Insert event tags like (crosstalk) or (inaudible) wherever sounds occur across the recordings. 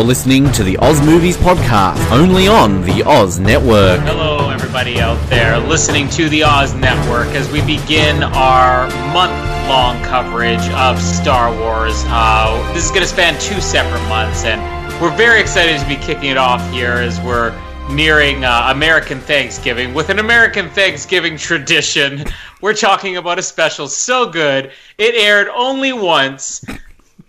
You're listening to the Oz Movies Podcast, only on the Oz Network. Hello, everybody out there listening to the Oz Network as we begin our month long coverage of Star Wars. Uh, this is going to span two separate months, and we're very excited to be kicking it off here as we're nearing uh, American Thanksgiving. With an American Thanksgiving tradition, (laughs) we're talking about a special so good it aired only once.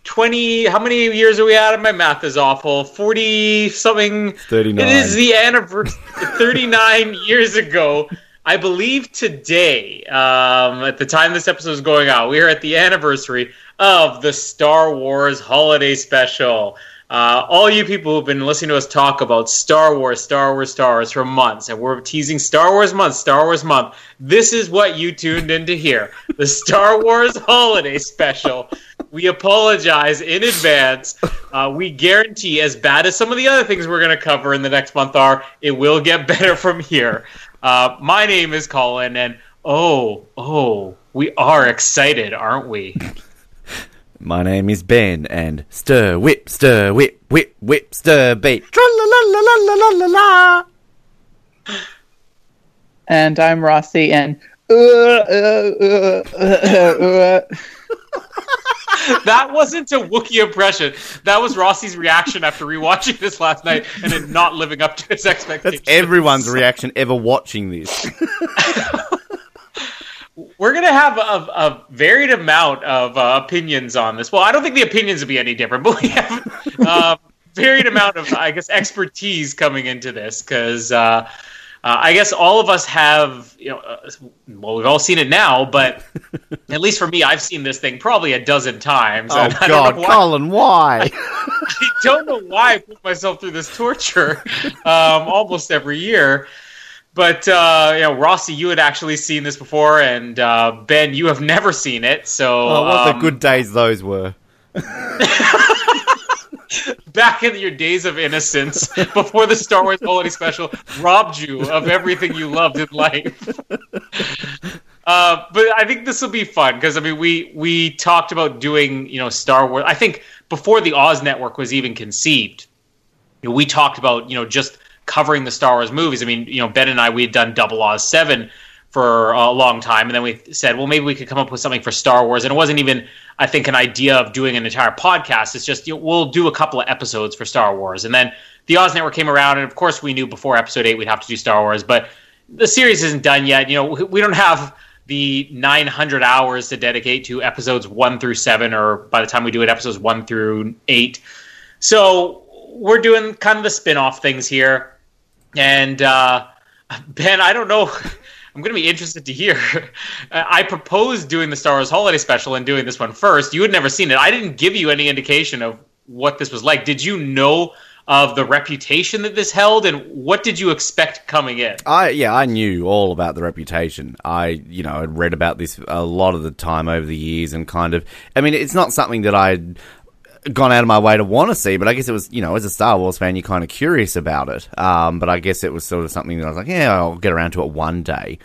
20 how many years are we at my math is awful 40 something 39. it is the anniversary 39 (laughs) years ago i believe today um, at the time this episode is going out we are at the anniversary of the star wars holiday special uh, all you people who've been listening to us talk about Star Wars, Star Wars, Star Wars for months, and we're teasing Star Wars month, Star Wars month. This is what you tuned in to hear the Star Wars (laughs) Holiday Special. We apologize in advance. Uh, we guarantee, as bad as some of the other things we're going to cover in the next month are, it will get (laughs) better from here. Uh, my name is Colin, and oh, oh, we are excited, aren't we? (laughs) My name is Ben, and stir, whip, stir, whip, whip, whip, stir, beat. Tra la la la la la la la. and I'm Rossi, and uh, uh, uh, uh, uh, (laughs) that wasn't a Wookiee impression. That was Rossi's reaction after rewatching this last night and it not living up to his expectations. That's everyone's reaction ever watching this. (laughs) We're gonna have a, a varied amount of uh, opinions on this. Well, I don't think the opinions will be any different, but we have uh, (laughs) varied amount of, I guess, expertise coming into this because. Uh, uh, I guess all of us have, you know, uh, well, we've all seen it now, but (laughs) at least for me, I've seen this thing probably a dozen times. Oh God, why- Colin, why? (laughs) I don't know why I put myself through this torture (laughs) um, almost every year. But uh, you know, Rossi, you had actually seen this before, and uh, Ben, you have never seen it. So Oh, what um, the good days those were. (laughs) back in your days of innocence, (laughs) before the Star Wars Holiday Special robbed you of everything you loved in life. (laughs) Uh, but I think this will be fun because I mean we we talked about doing you know Star Wars. I think before the Oz Network was even conceived, you know, we talked about you know just covering the Star Wars movies. I mean you know Ben and I we had done Double Oz Seven for a long time, and then we said well maybe we could come up with something for Star Wars, and it wasn't even I think an idea of doing an entire podcast. It's just you know, we'll do a couple of episodes for Star Wars, and then the Oz Network came around, and of course we knew before Episode Eight we'd have to do Star Wars, but the series isn't done yet. You know, we- don't have the 900 hours to dedicate to episodes one through seven, or by the time we do it, episodes one through eight. So we're doing kind of the spin off things here. And uh, Ben, I don't know. I'm going to be interested to hear. (laughs) Uh, I proposed doing the Star Wars Holiday Special and doing this one first. You had never seen it. I didn't give you any indication of what this was like. Did you know of the reputation that this held, and what did you expect coming in? I yeah, I knew all about the reputation. I you know had read about this a lot of the time over the years, and kind of. I mean, it's not something that I'd gone out of my way to want to see, but I guess it was you know as a Star Wars fan, you're kind of curious about it. Um, but I guess it was sort of something that I was like, yeah, I'll get around to it one day.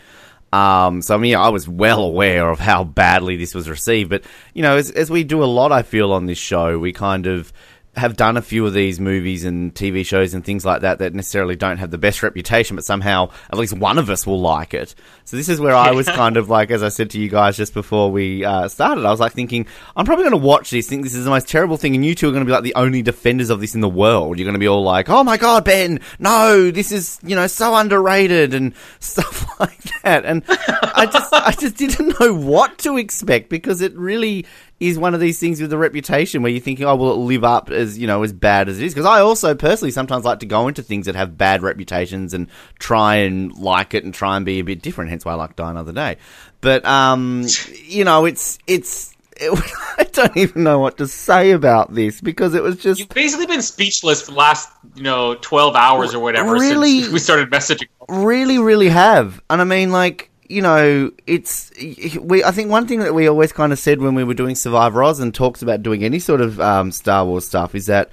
Um, so I mean, I was well aware of how badly this was received, but you know, as, as we do a lot, I feel on this show, we kind of have done a few of these movies and TV shows and things like that that necessarily don't have the best reputation, but somehow at least one of us will like it. So this is where I was (laughs) kind of like, as I said to you guys just before we uh, started, I was like thinking, I'm probably going to watch this, think this is the most terrible thing, and you two are going to be like the only defenders of this in the world. You're going to be all like, oh my god, Ben, no, this is you know so underrated and (laughs) stuff like that. And I just, I just didn't know what to expect because it really is one of these things with a reputation where you're thinking, oh, will it live up as you know as bad as it is? Because I also personally sometimes like to go into things that have bad reputations and try and like it and try and be a bit different. Hence why I like Die Another Day. But um, (laughs) you know, it's it's. (laughs) I don't even know what to say about this because it was just You've basically been speechless for the last, you know, 12 hours or whatever Really? since we started messaging. really, really have. And I mean, like, you know, it's we. I think one thing that we always kind of said when we were doing Survivor Oz and talked about doing any sort of um, Star Wars stuff is that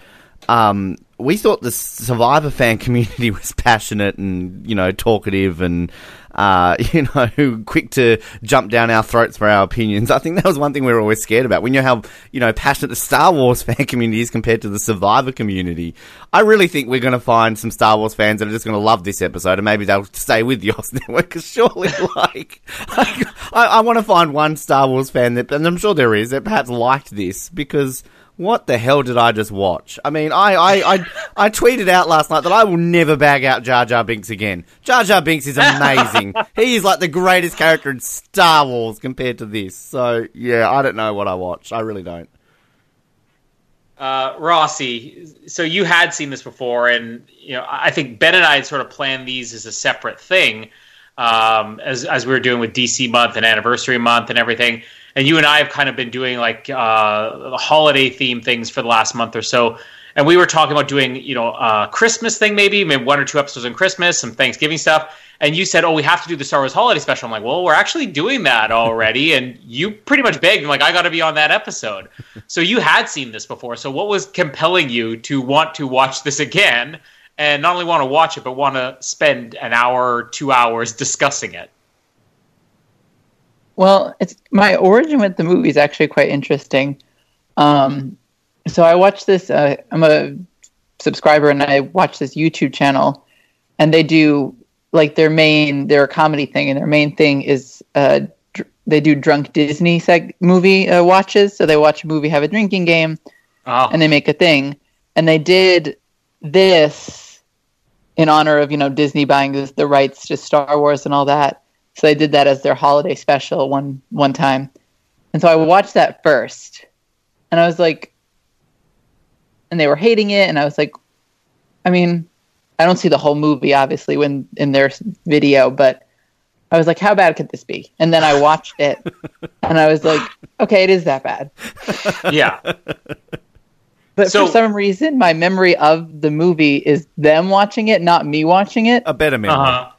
um, we thought the Survivor fan (laughs) community was passionate and you know talkative and uh, (laughs) you know, quick to jump down our throats for our opinions. I think that was one thing we were always scared about. We know how, you know, passionate the Star Wars (laughs) fan community is compared to the Survivor community. I really think we're going to find some Star Wars fans that are just going to love this episode and maybe they'll stay with the (laughs) Oz Network because surely, like, I, I want to find one Star Wars fan that, and I'm sure there is, that perhaps liked this because what the hell did I just watch? I mean, I, I, I, I tweeted out last night that I will never bag out Jar Jar Binks again. Jar Jar Binks is amazing. (laughs) he is like the greatest character in Star Wars compared to this. So, yeah, I don't know what I watched. I really don't. Uh, Rossi, so you had seen this before, and you know I think Ben and I had sort of planned these as a separate thing, um, as as we were doing with DC month and anniversary month and everything. And you and I have kind of been doing like uh, holiday theme things for the last month or so. And we were talking about doing, you know, a Christmas thing maybe, maybe one or two episodes on Christmas, some Thanksgiving stuff. And you said, "Oh, we have to do the Star Wars holiday special." I'm like, "Well, we're actually doing that already." (laughs) and you pretty much begged, i like, "I got to be on that episode." (laughs) so you had seen this before. So what was compelling you to want to watch this again, and not only want to watch it, but want to spend an hour, two hours discussing it? Well, it's my origin with the movie is actually quite interesting. Um, so I watched this. Uh, I'm a subscriber, and I watch this YouTube channel, and they do like their main their comedy thing, and their main thing is uh, dr- they do drunk Disney seg- movie uh, watches. So they watch a movie, have a drinking game, Oh, and they make a thing. And they did this in honor of you know Disney buying the, the rights to Star Wars and all that. So they did that as their holiday special one one time. And so I watched that first, and I was like, and they were hating it, and I was like, I mean, I don't see the whole movie obviously when in their video, but I was like, how bad could this be? And then I watched it, (laughs) and I was like, okay, it is that bad. (laughs) yeah. But So- for some reason, my memory of the movie is them watching it, not me watching it. A better memory. Uh-huh.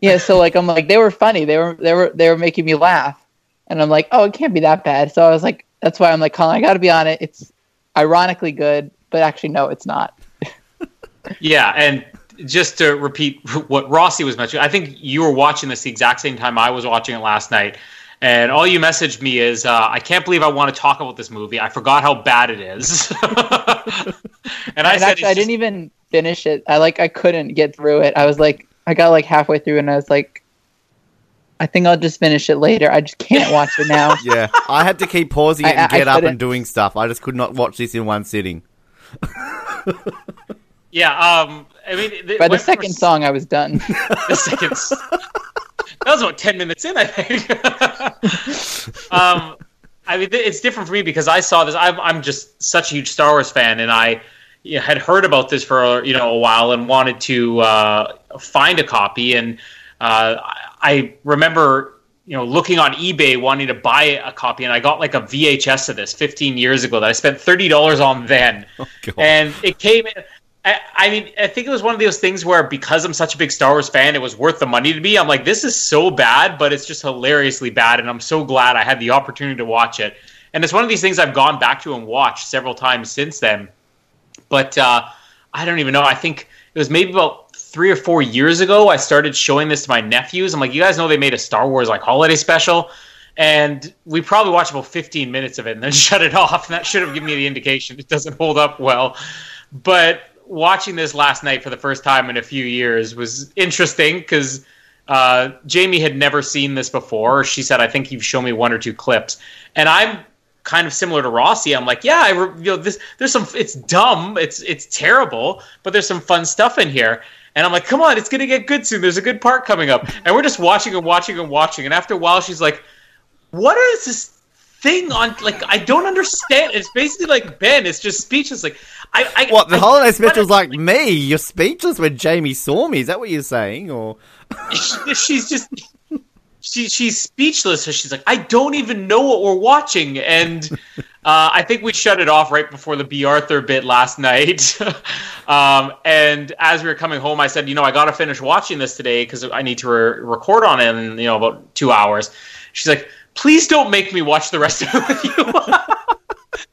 Yeah, so like I'm like they were funny. They were they were they were making me laugh, and I'm like, oh, it can't be that bad. So I was like, that's why I'm like, Colin, I got to be on it. It's ironically good, but actually, no, it's not. (laughs) Yeah, and just to repeat what Rossi was mentioning, I think you were watching this the exact same time I was watching it last night. And all you messaged me is, uh, I can't believe I want to talk about this movie. I forgot how bad it is. (laughs) and I And said, actually, I just- didn't even finish it. I like I couldn't get through it. I was like, I got like halfway through, and I was like, I think I'll just finish it later. I just can't watch it now. (laughs) Yeah, I had to keep pausing it I- and I get up and doing stuff. I just could not watch this in one sitting. (laughs) yeah. Um, I mean, th- By the when- second song, I was done. (laughs) the second. that was about ten minutes in, I think. um, I mean, th- it's different for me because I saw this. I'm, I'm just such a huge Star Wars fan, and I you know, had heard about this for you know a while and wanted to uh, find a copy. And uh, I remember you know looking on eBay wanting to buy a copy, and I got like a VHS of this 15 years ago that I spent thirty dollars on then, (laughs) God. and it came. I, I mean, I think it was one of those things where because I'm such a big Star Wars fan, it was worth the money to me. I'm like, this is so bad, but it's just hilariously bad, and I'm so glad I had the opportunity to watch it. And it's one of these things I've gone back to and watched several times since then. But uh, I don't even know. I think it was maybe about three or four years ago. I started showing this to my nephews. I'm like, you guys know they made a Star Wars like holiday special, and we probably watched about 15 minutes of it and then (laughs) shut it off. And that should have given me the indication it doesn't hold up well. But watching this last night for the first time in a few years was interesting because uh, Jamie had never seen this before. She said, "I think you've shown me one or two clips," and I'm kind of similar to Rossi. I'm like, yeah, I re- you know this. There's some. It's dumb. It's it's terrible, but there's some fun stuff in here. And I'm like, come on, it's gonna get good soon. There's a good part coming up, and we're just watching and watching and watching. And after a while, she's like, "What is this thing on? Like, I don't understand." It's basically like Ben. It's just speechless. Like, I, I What the I- holiday special's like me? You're speechless when Jamie saw me. Is that what you're saying? Or (laughs) she's just she she's speechless. So she's like, I don't even know what we're watching, and (laughs) uh, I think we shut it off right before the Bea Arthur bit last night. (laughs) um, and as we were coming home, I said, you know, I got to finish watching this today because I need to re- record on it in you know about two hours. She's like, please don't make me watch the rest of it with you. (laughs)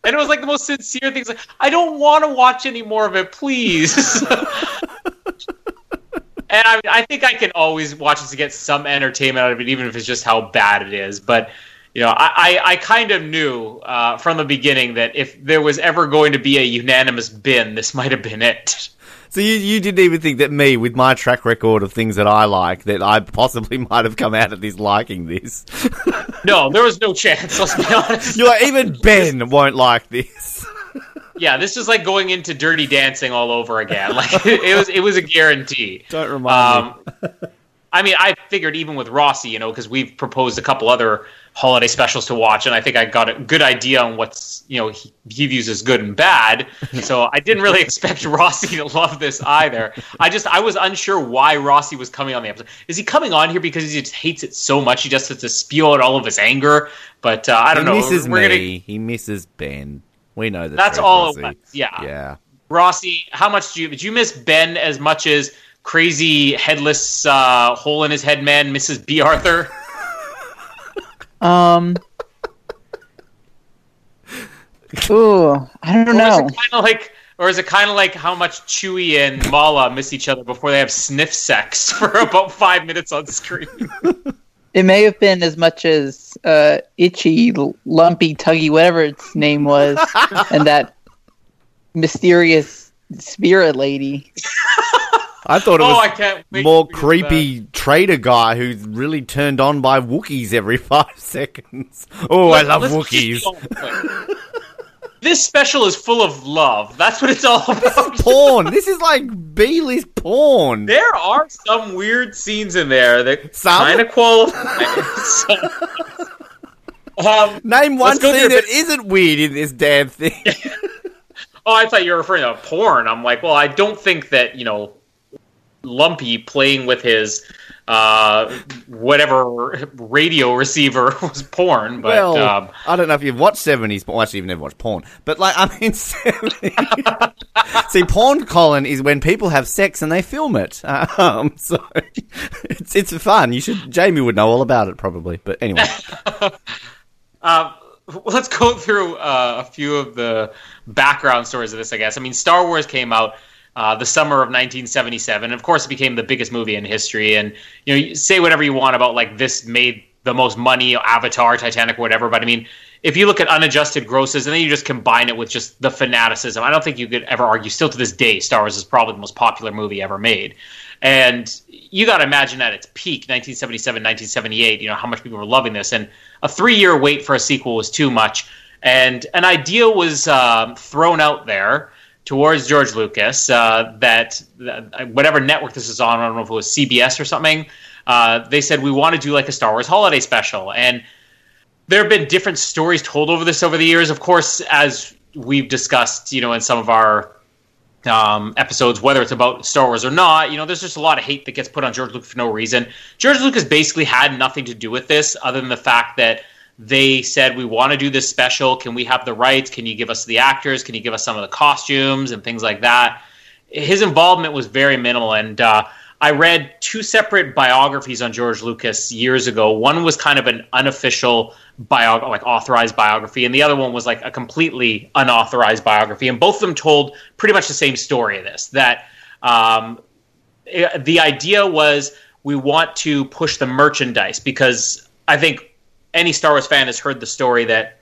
And it was like the most sincere things. Like, I don't want to watch any more of it, please. And I, I think I can always watch it to get some entertainment out of it, even if it's just how bad it is. But you know, I, I, I kind of knew uh, from the beginning that if there was ever going to be a unanimous bin, this might have been it. So you, you didn't even think that me, with my track record of things that I like, that I possibly (laughs) might have come out of this liking this. No, there was no chance. Let's be honest. (laughs) You're like, even Ben won't like this. Yeah, this is like going into Dirty Dancing all over again. (laughs) Like it was, it was a guarantee. Don't remind me. Um, I mean, I figured even with Rossi, you know, because we've proposed a couple other holiday specials to watch, and I think I got a good idea on what's you know he, he views as good and bad. (laughs) So I didn't really expect Rossi to love this either. I just I was unsure why Rossi was coming on the episode. Is he coming on here because he just hates it so much he just has to spew out all of his anger? But uh, I don't he know. misses We're me. gonna- He misses Ben. We know that. That's all it was. Yeah. Yeah. Rossi, how much do you did you miss Ben as much as crazy headless uh, hole in his head man Mrs. Bea Arthur? (laughs) Um. Ooh, I don't Or know. kind of like, or is it kind of like how much Chewie and Malla miss each other before they have sniff sex (laughs) for about five minutes on screen? (laughs) It may have been as much as uh, itchy, lumpy, tuggy, whatever its name was, (laughs) and that mysterious spirit lady. I thought it oh, I was can't more to get creepy trader guy who's really turned on by Wookiees every (laughs) five seconds. Oh, I love Let's just Wookiees. (laughs) This special is full of love. That's what it's all about. porn. (laughs) This is like B-list porn. There are some weird scenes in there that kind of qualify. (laughs) Um, Name one scene that isn't weird in this damn thing. (laughs) oh, I thought you were referring to porn. I'm like, well, I don't think that you know, Lumpy playing with his uh, whatever radio receiver (laughs) was porn. But well, um, I don't know if you've watched seventies. Well, actually, you've never watched porn. But like, I mean, (laughs) 70s. see, porn, Colin, is when people have sex and they film it. (laughs) Um, so it's it's fun. You should. Jamie would know all about it probably. But anyway, Um, let's go through uh, a few of the background stories of this. I guess. I mean, Star Wars came out uh, the summer of 1977. And of course, it became the biggest movie in history. And you know, you say whatever you want about like this made the most money, Avatar, Titanic, whatever. But I mean, if you look at unadjusted grosses and then you just combine it with just the fanaticism, I don't think you could ever argue. Still to this day, Star Wars is probably the most popular movie ever made. And you got to imagine at its peak, 1977, 1978, you know, how much people were loving this. And a three year wait for a sequel was too much. And an idea was um, thrown out there towards George Lucas uh, that, that whatever network this is on, I don't know if it was CBS or something, uh, they said, we want to do like a Star Wars holiday special. And there have been different stories told over this over the years. Of course, as we've discussed, you know, in some of our um, episodes, whether it's about Star Wars or not, you know, there's just a lot of hate that gets put on George Lucas for no reason. George Lucas basically had nothing to do with this other than the fact that they said, we want to do this special. Can we have the rights? Can you give us the actors? Can you give us some of the costumes and things like that? His involvement was very minimal. And uh, I read two separate biographies on George Lucas years ago. One was kind of an unofficial bio, like authorized biography, and the other one was like a completely unauthorized biography. And both of them told pretty much the same story of this. That um, it- the idea was we want to push the merchandise because I think any Star Wars fan has heard the story that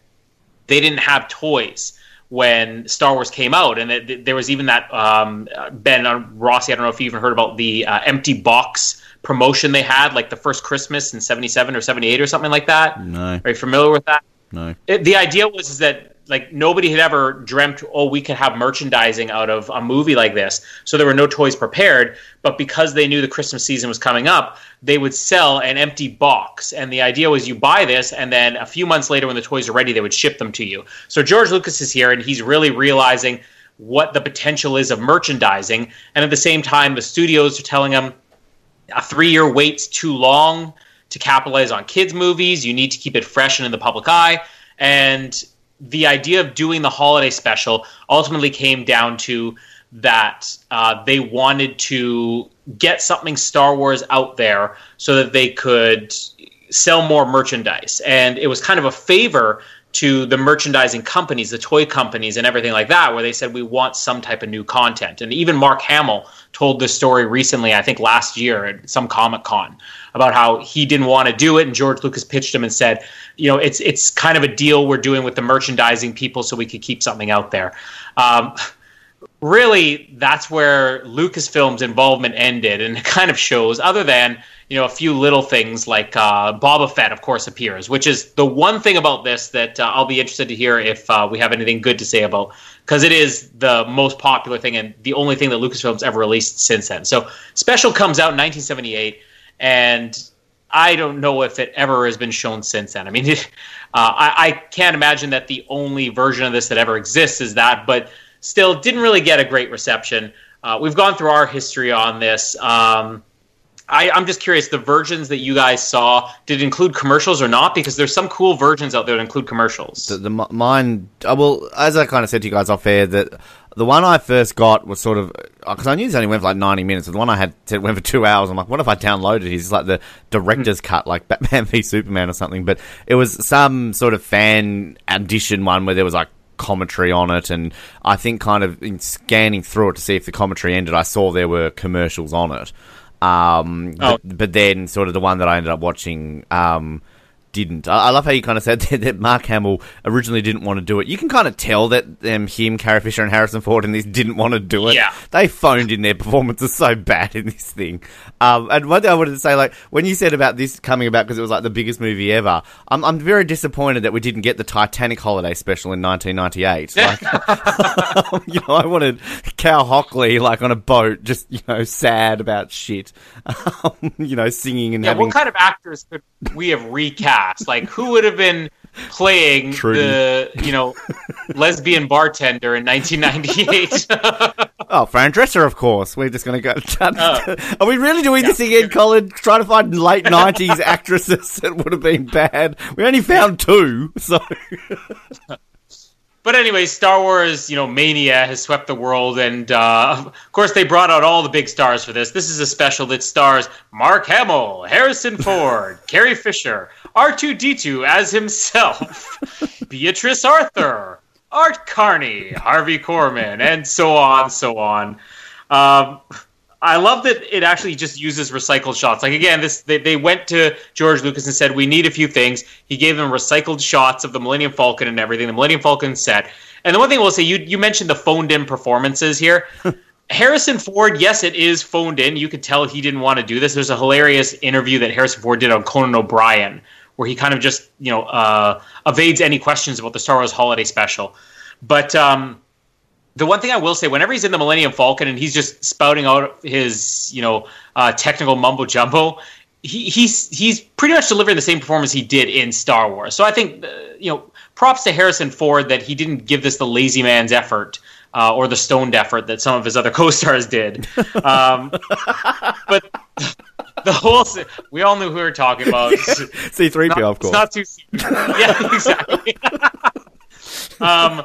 they didn't have toys when Star Wars came out, and it, there was even that um, Ben uh, Rossi. I don't know if you even heard about the uh, empty box promotion they had, like the first Christmas in '77 or '78 or something like that. no, Are you familiar with that? no. It, the idea was is that like nobody had ever dreamt, oh, we could have merchandising out of a movie like this. So there were no toys prepared, but because they knew the Christmas season was coming up, they would sell an empty box. And the idea was you buy this, and then a few months later, when the toys are ready, they would ship them to you. So George Lucas is here, and he's really realizing what the potential is of merchandising. And at the same time, the studios are telling him a three year wait's too long to capitalize on kids' movies. You need to keep it fresh and in the public eye. And the idea of doing the holiday special ultimately came down to that uh, they wanted to get something Star Wars out there so that they could sell more merchandise. And it was kind of a favor to the merchandising companies, the toy companies, and everything like that, where they said we want some type of new content. And even Mark Hamill told this story recently, I think last year at some Comic Con, about how he didn't want to do it, and George Lucas pitched him and said, you know, it's it's kind of a deal we're doing with the merchandising people so we could keep something out there. Um, really, that's where Lucasfilm's involvement ended, and it kind of shows. Other than you know a few little things like uh, Boba Fett, of course, appears, which is the one thing about this that uh, I'll be interested to hear if uh, we have anything good to say about, because it is the most popular thing and the only thing that Lucasfilm's ever released since then. So Special comes out in 1978, and I don't know if it ever has been shown since then. I mean, (laughs) uh, I, I can't imagine that the only version of this that ever exists is that, but still didn't really get a great reception. Uh, we've gone through our history on this. Um, I, am just curious, the versions that you guys saw, did include commercials or not? Because there's some cool versions out there that include commercials. The, the mine, uh, well, as I kind of said to you guys off air, that the one I first got was sort of because uh, I knew this only went for like ninety minutes. The one I had said went for two hours. I'm like, what if I downloaded it? It's like the director's hmm. cut, like Batman (laughs) v Superman or something. But it was some sort of fan edition one where there was like commentary on it, and I think kind of in scanning through it to see if the commentary ended, I saw there were commercials on it. Um, oh. but, but, then sort of the one that I ended up watching, um, didn't. I, I love how you kind of said (laughs) that, that, Mark Hamill originally didn't want to do it. You can kind of tell that um, him, Carrie Fisher, and Harrison Ford in this didn't want to do it. Yeah. They phoned in their performances so bad in this thing. Um, and one thing I wanted to say, like, when you said about this coming about because it was like the biggest movie ever, I'm, I'm very disappointed that we didn't get the Titanic holiday special in 1998. Like, (laughs) you know, I wanted Cal Hockley, like, on a boat, just, you know, sad about shit, (laughs) um, you know, singing and yeah, having... what kind of actors could we have recast? Like, who would have been playing Trudy. the you know lesbian bartender in 1998? (laughs) oh, Fran Drescher, of course. We're just going (laughs) oh. to go. Oh. Are we really doing yeah. this again, Colin? Trying to find late 90s actresses that would have been bad. We only found two, so. (laughs) But anyway, Star Wars, you know, mania has swept the world, and uh, of course they brought out all the big stars for this. This is a special that stars Mark Hamill, Harrison Ford, (laughs) Carrie Fisher, R2D2 as himself, (laughs) Beatrice Arthur, Art Carney, Harvey Korman, and so on, so on. Um, I love that it actually just uses recycled shots. Like again, this they, they went to George Lucas and said we need a few things. He gave them recycled shots of the Millennium Falcon and everything. The Millennium Falcon set. And the one thing I will say, you you mentioned the phoned in performances here. (laughs) Harrison Ford, yes, it is phoned in. You could tell he didn't want to do this. There's a hilarious interview that Harrison Ford did on Conan O'Brien, where he kind of just you know uh, evades any questions about the Star Wars Holiday Special. But um, the one thing I will say, whenever he's in the Millennium Falcon and he's just spouting out his, you know, uh, technical mumbo jumbo, he, he's he's pretty much delivering the same performance he did in Star Wars. So I think, uh, you know, props to Harrison Ford that he didn't give this the lazy man's effort uh, or the stoned effort that some of his other (laughs) co-stars did. Um, but (laughs) the whole we all knew who we were talking about. (laughs) C three PO, of course. It's not too. Yeah, exactly. um,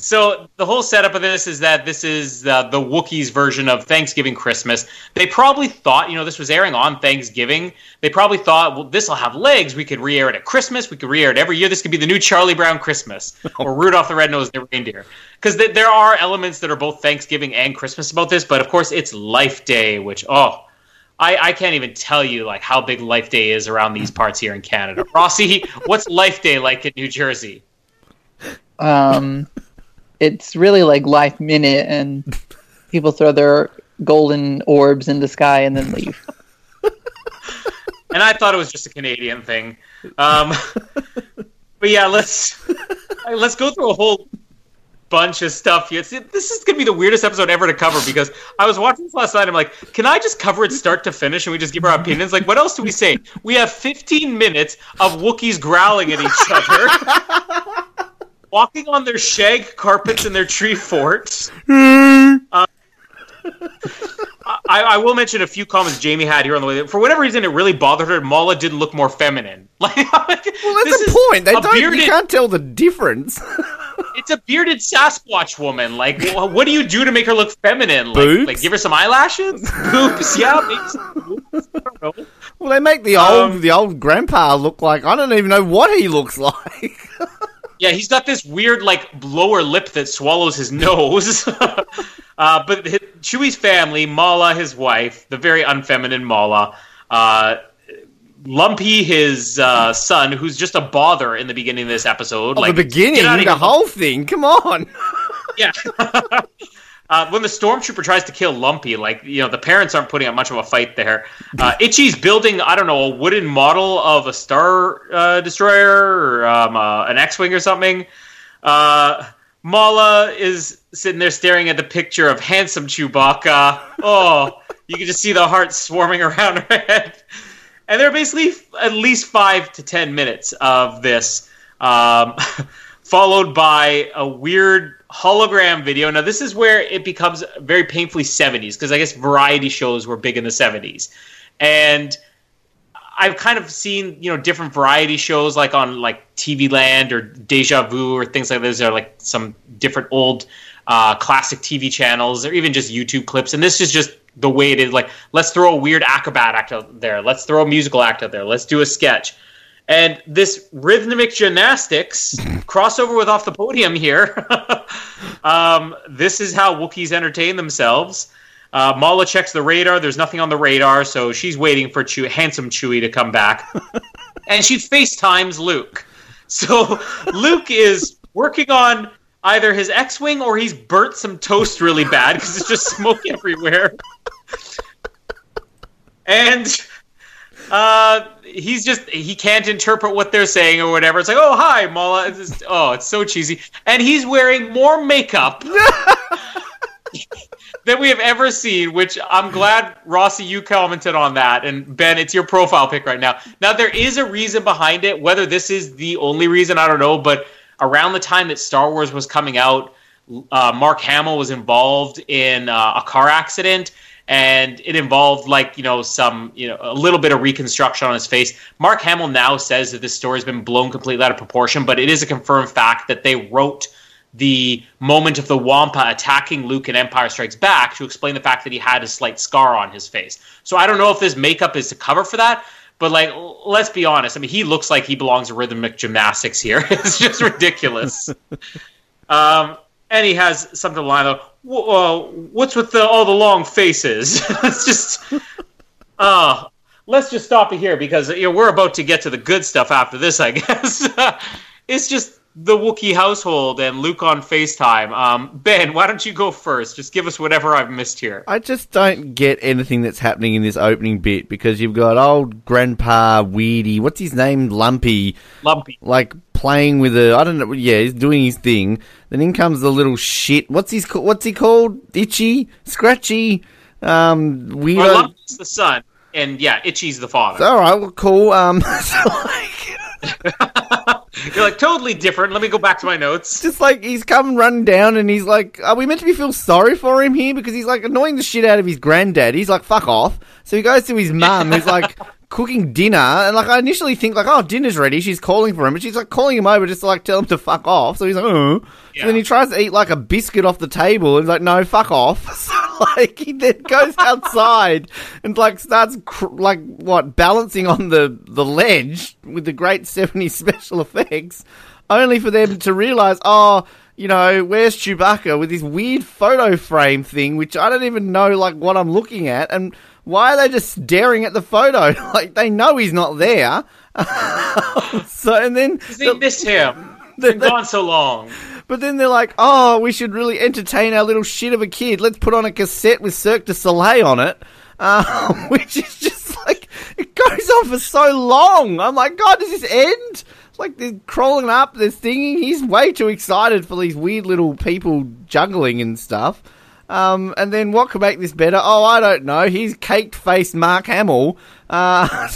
so the whole setup of this is that this is uh, the Wookiees version of Thanksgiving Christmas. They probably thought, you know, this was airing on Thanksgiving. They probably thought, well, this will have legs. We could re-air it at Christmas. We could re-air it every year. This could be the new Charlie Brown Christmas (laughs) or Rudolph the Red-Nosed Reindeer. Because th- there are elements that are both Thanksgiving and Christmas about this, but of course it's Life Day, which oh, I, I can't even tell you like how big Life Day is around these parts here in Canada. (laughs) Rossi, what's Life Day like in New Jersey? Um it's really like life minute and (laughs) people throw their golden orbs in the sky and then leave. (laughs) and I thought it was just a Canadian thing. Um, (laughs) but yeah, let's let's go through a whole bunch of stuff. It's, this is going to be the weirdest episode ever to cover because I was watching this last night. I'm like, can I just cover it start to finish and we just give our opinions? Like, what else do we say? We have 15 minutes of Wookiees growling at each other walking on their shag carpets in their tree forts. uh, I, I, will mention a few comments Jamie had here on the way. For whatever reason, it really bothered her. Malla didn't look more feminine. (laughs) Like, well, that's the point. They don't. Bearded, you can't tell the difference. (laughs) it's a bearded Sasquatch woman. Like, what do you do to make her look feminine? Like, Boobs? like give her some eyelashes, (laughs) boobs. Yeah, boobs. Well, they make the old um, the old grandpa look like I don't even know what he looks like. Yeah, he's got this weird like lower lip that swallows his (laughs) nose. (laughs) uh, but Chewie's family, Malla, his wife, the very unfeminine Malla, uh, Lumpy, his uh, son, who's just a bother in the beginning of this episode. Oh, like, the beginning, the whole thing. Come on. (laughs) yeah. Uh, when the stormtrooper tries to kill Lumpy, like you know, the parents aren't putting up much of a fight there. Uh, (laughs) Itchy's building, I don't know, a wooden model of a star uh, destroyer or um, uh, an X-wing or something. Uh, Malla is sitting there staring at the picture of handsome Chewbacca. Oh, you can just see the heart swarming around her head. And there are basically at least five to ten minutes of this, um, (laughs) followed by a weird hologram video. Now, this is where it becomes very painfully 70s, because I guess variety shows were big in the 70s. And I've kind of seen, you know, different variety shows like on like TV Land or Deja Vu or things like this, or like some different old uh, classic TV channels or even just YouTube clips. And this is just the way it is. Like, let's throw a weird acrobat act out there. Let's throw a musical act out there. Let's do a sketch. And this rhythmic gymnastics (laughs) crossover with off the podium here. (laughs) um, this is how Wookiees entertain themselves. Uh, Malla checks the radar. There's nothing on the radar, so she's waiting for Chew- handsome Chewie to come back. (laughs) and she FaceTimes Luke. So Luke is working on either his X-wing or he's burnt some toast really bad because it's just smoke (laughs) everywhere. And uh, he's just he can't interpret what they're saying or whatever. It's like, oh hi, Malla. It's just, oh, it's so cheesy. And he's wearing more makeup (laughs) than we have ever seen. Which I'm glad Rossi you commented on that, and Ben, it's your profile pic right now. Now there is a reason behind it. Whether this is the only reason, I don't know. But around the time that Star Wars was coming out, uh, Mark Hamill was involved in uh, a car accident and it involved like you know some you know a little bit of reconstruction on his face. Mark Hamill now says that this story has been blown completely out of proportion, but it is a confirmed fact that they wrote the moment of the Wampa attacking Luke in Empire Strikes Back to explain the fact that he had a slight scar on his face. So I don't know if this makeup is to cover for that. But like, let's be honest. I mean, he looks like he belongs to rhythmic gymnastics here. (laughs) it's just ridiculous. (laughs) Um, and he has something line up. Uh, What's with the, all the long faces? (laughs) it's just, uh, let's just stop it here because you know, we're about to get to the good stuff after this. I (laughs) guess it's just the Wookiee household and Luke on Facetime. Um, ben, why don't you go first? Just give us whatever I've missed here. I just don't get anything that's happening in this opening bit because you've got old Grandpa Weedy, what's his name, Lumpy, Lumpy. like playing with a I don't know, yeah, he's doing his thing. Then in comes the little shit. What's his what's he called? Itchy, scratchy, um, weirdo. Lumpy's the son, and yeah, Itchy's the father. All right, well, cool. Um, (laughs) so like, (laughs) You're like totally different. Let me go back to my notes. just like he's come running down and he's like, are we meant to be feel sorry for him here because he's like annoying the shit out of his granddad? He's like, fuck off. So he goes to his mum He's like (laughs) cooking dinner and like I initially think like, oh, dinner's ready. She's calling for him, but she's like calling him over just to like tell him to fuck off. So he's like, oh. Yeah. And then he tries to eat like a biscuit off the table and he's like, no, fuck off. (laughs) So like he then goes outside and like starts cr- like what balancing on the the ledge with the great seventy (laughs) special effects only for them to realize, oh, you know, where's Chewbacca with this weird photo frame thing, which I don't even know like what I'm looking at, and why are they just staring at the photo? (laughs) like they know he's not there. (laughs) so and then, They miss him. (laughs) Been gone so long. but then they're like, oh, we should really entertain our little shit of a kid. Let's put on a cassette with Cirque du Soleil on it. Uh, which is just like it goes on for so long. I'm like, God, does this end? Like they're crawling up, they're singing. He's way too excited for these weird little people juggling and stuff. Um, and then what could make this better? Oh, I don't know. He's caked faced Mark Hamill, uh, (laughs)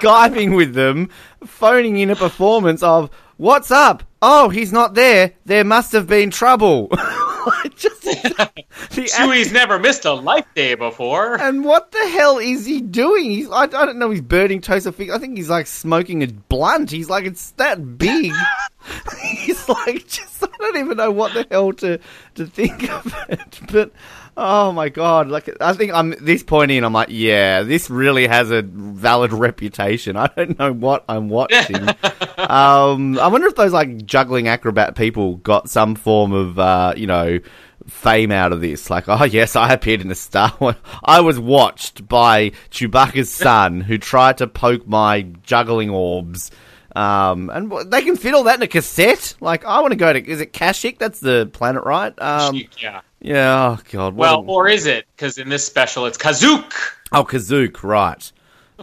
skyping with them, phoning in a performance of "What's up? Oh, he's not there. There must have been trouble." (laughs) (laughs) Just (laughs) the Chewie's never missed a life day before. and what the hell is he doing? He's I, I don't know. He's burning toast or fig. I think he's like smoking a blunt. He's like it's that big. (laughs) he's like just I don't even know what the hell to to think of it. But Oh my god! Like I think I'm this point in. I'm like, yeah, this really has a valid reputation. (laughs) I don't know what I'm watching. (laughs) um, I wonder if those like juggling acrobat people got some form of uh, you know fame out of this. Like, oh yes, I appeared in a Star Wars. I was watched by Chewbacca's son who tried to poke my juggling orbs. Um, and they can fit all that in a cassette. Like, I want to go to. Is it Kashyyyk? That's the planet, right? Um, yeah. yeah. Oh god. Well, a- or is it? Because in this special, it's Kazook. Oh, Kazook, right.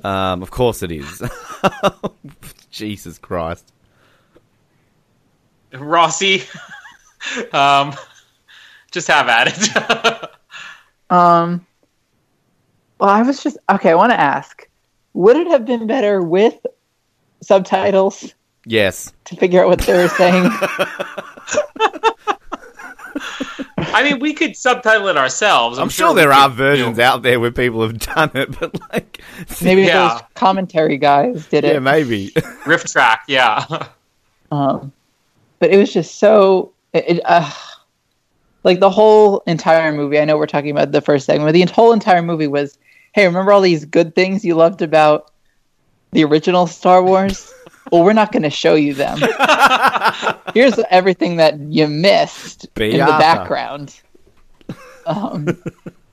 Um, of course it is. (laughs) Jesus Christ. Rossi. (laughs) um, just have at it. (laughs) Um, well, I was just okay. I want to ask: Would it have been better with subtitles Yes. to figure out what they were saying? (laughs) I mean, we could subtitle it ourselves. I'm, sure, we there could, are you versions know, out there where people have done it, (laughs) but like, Maybe Yeah. those commentary guys did it. yeah, maybe. (laughs) riff track. Yeah. Um, but it was just so it, it, uh, like the whole entire movie. I know we're talking about the first segment, but the whole entire movie was, hey, remember all these good things you loved about the original Star Wars? well, we're not going to show you them. (laughs) Here's everything that you missed in the background. Um,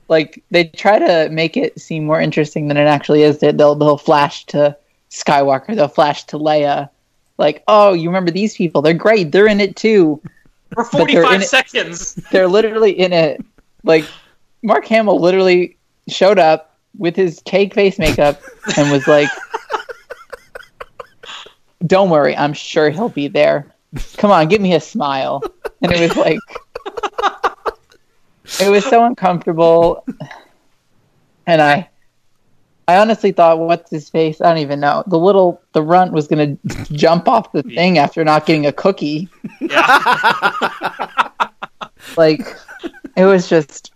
like they try to make it seem more interesting than it actually is. They- They'll they'll flash to Skywalker. They'll flash to Leia. Like, oh, you remember these people? They're great. They're in it too. For 45 it- seconds. They're literally in it. Like, Mark Hamill literally showed up with his cake face makeup and was like, "Don't worry, I'm sure he'll be there. Come on, give me a smile." And it was like, it was so uncomfortable, and I. I honestly thought, what's his face? I don't even know. The little, the runt was going to jump off the thing after not getting a cookie. Yeah. (laughs) like it was just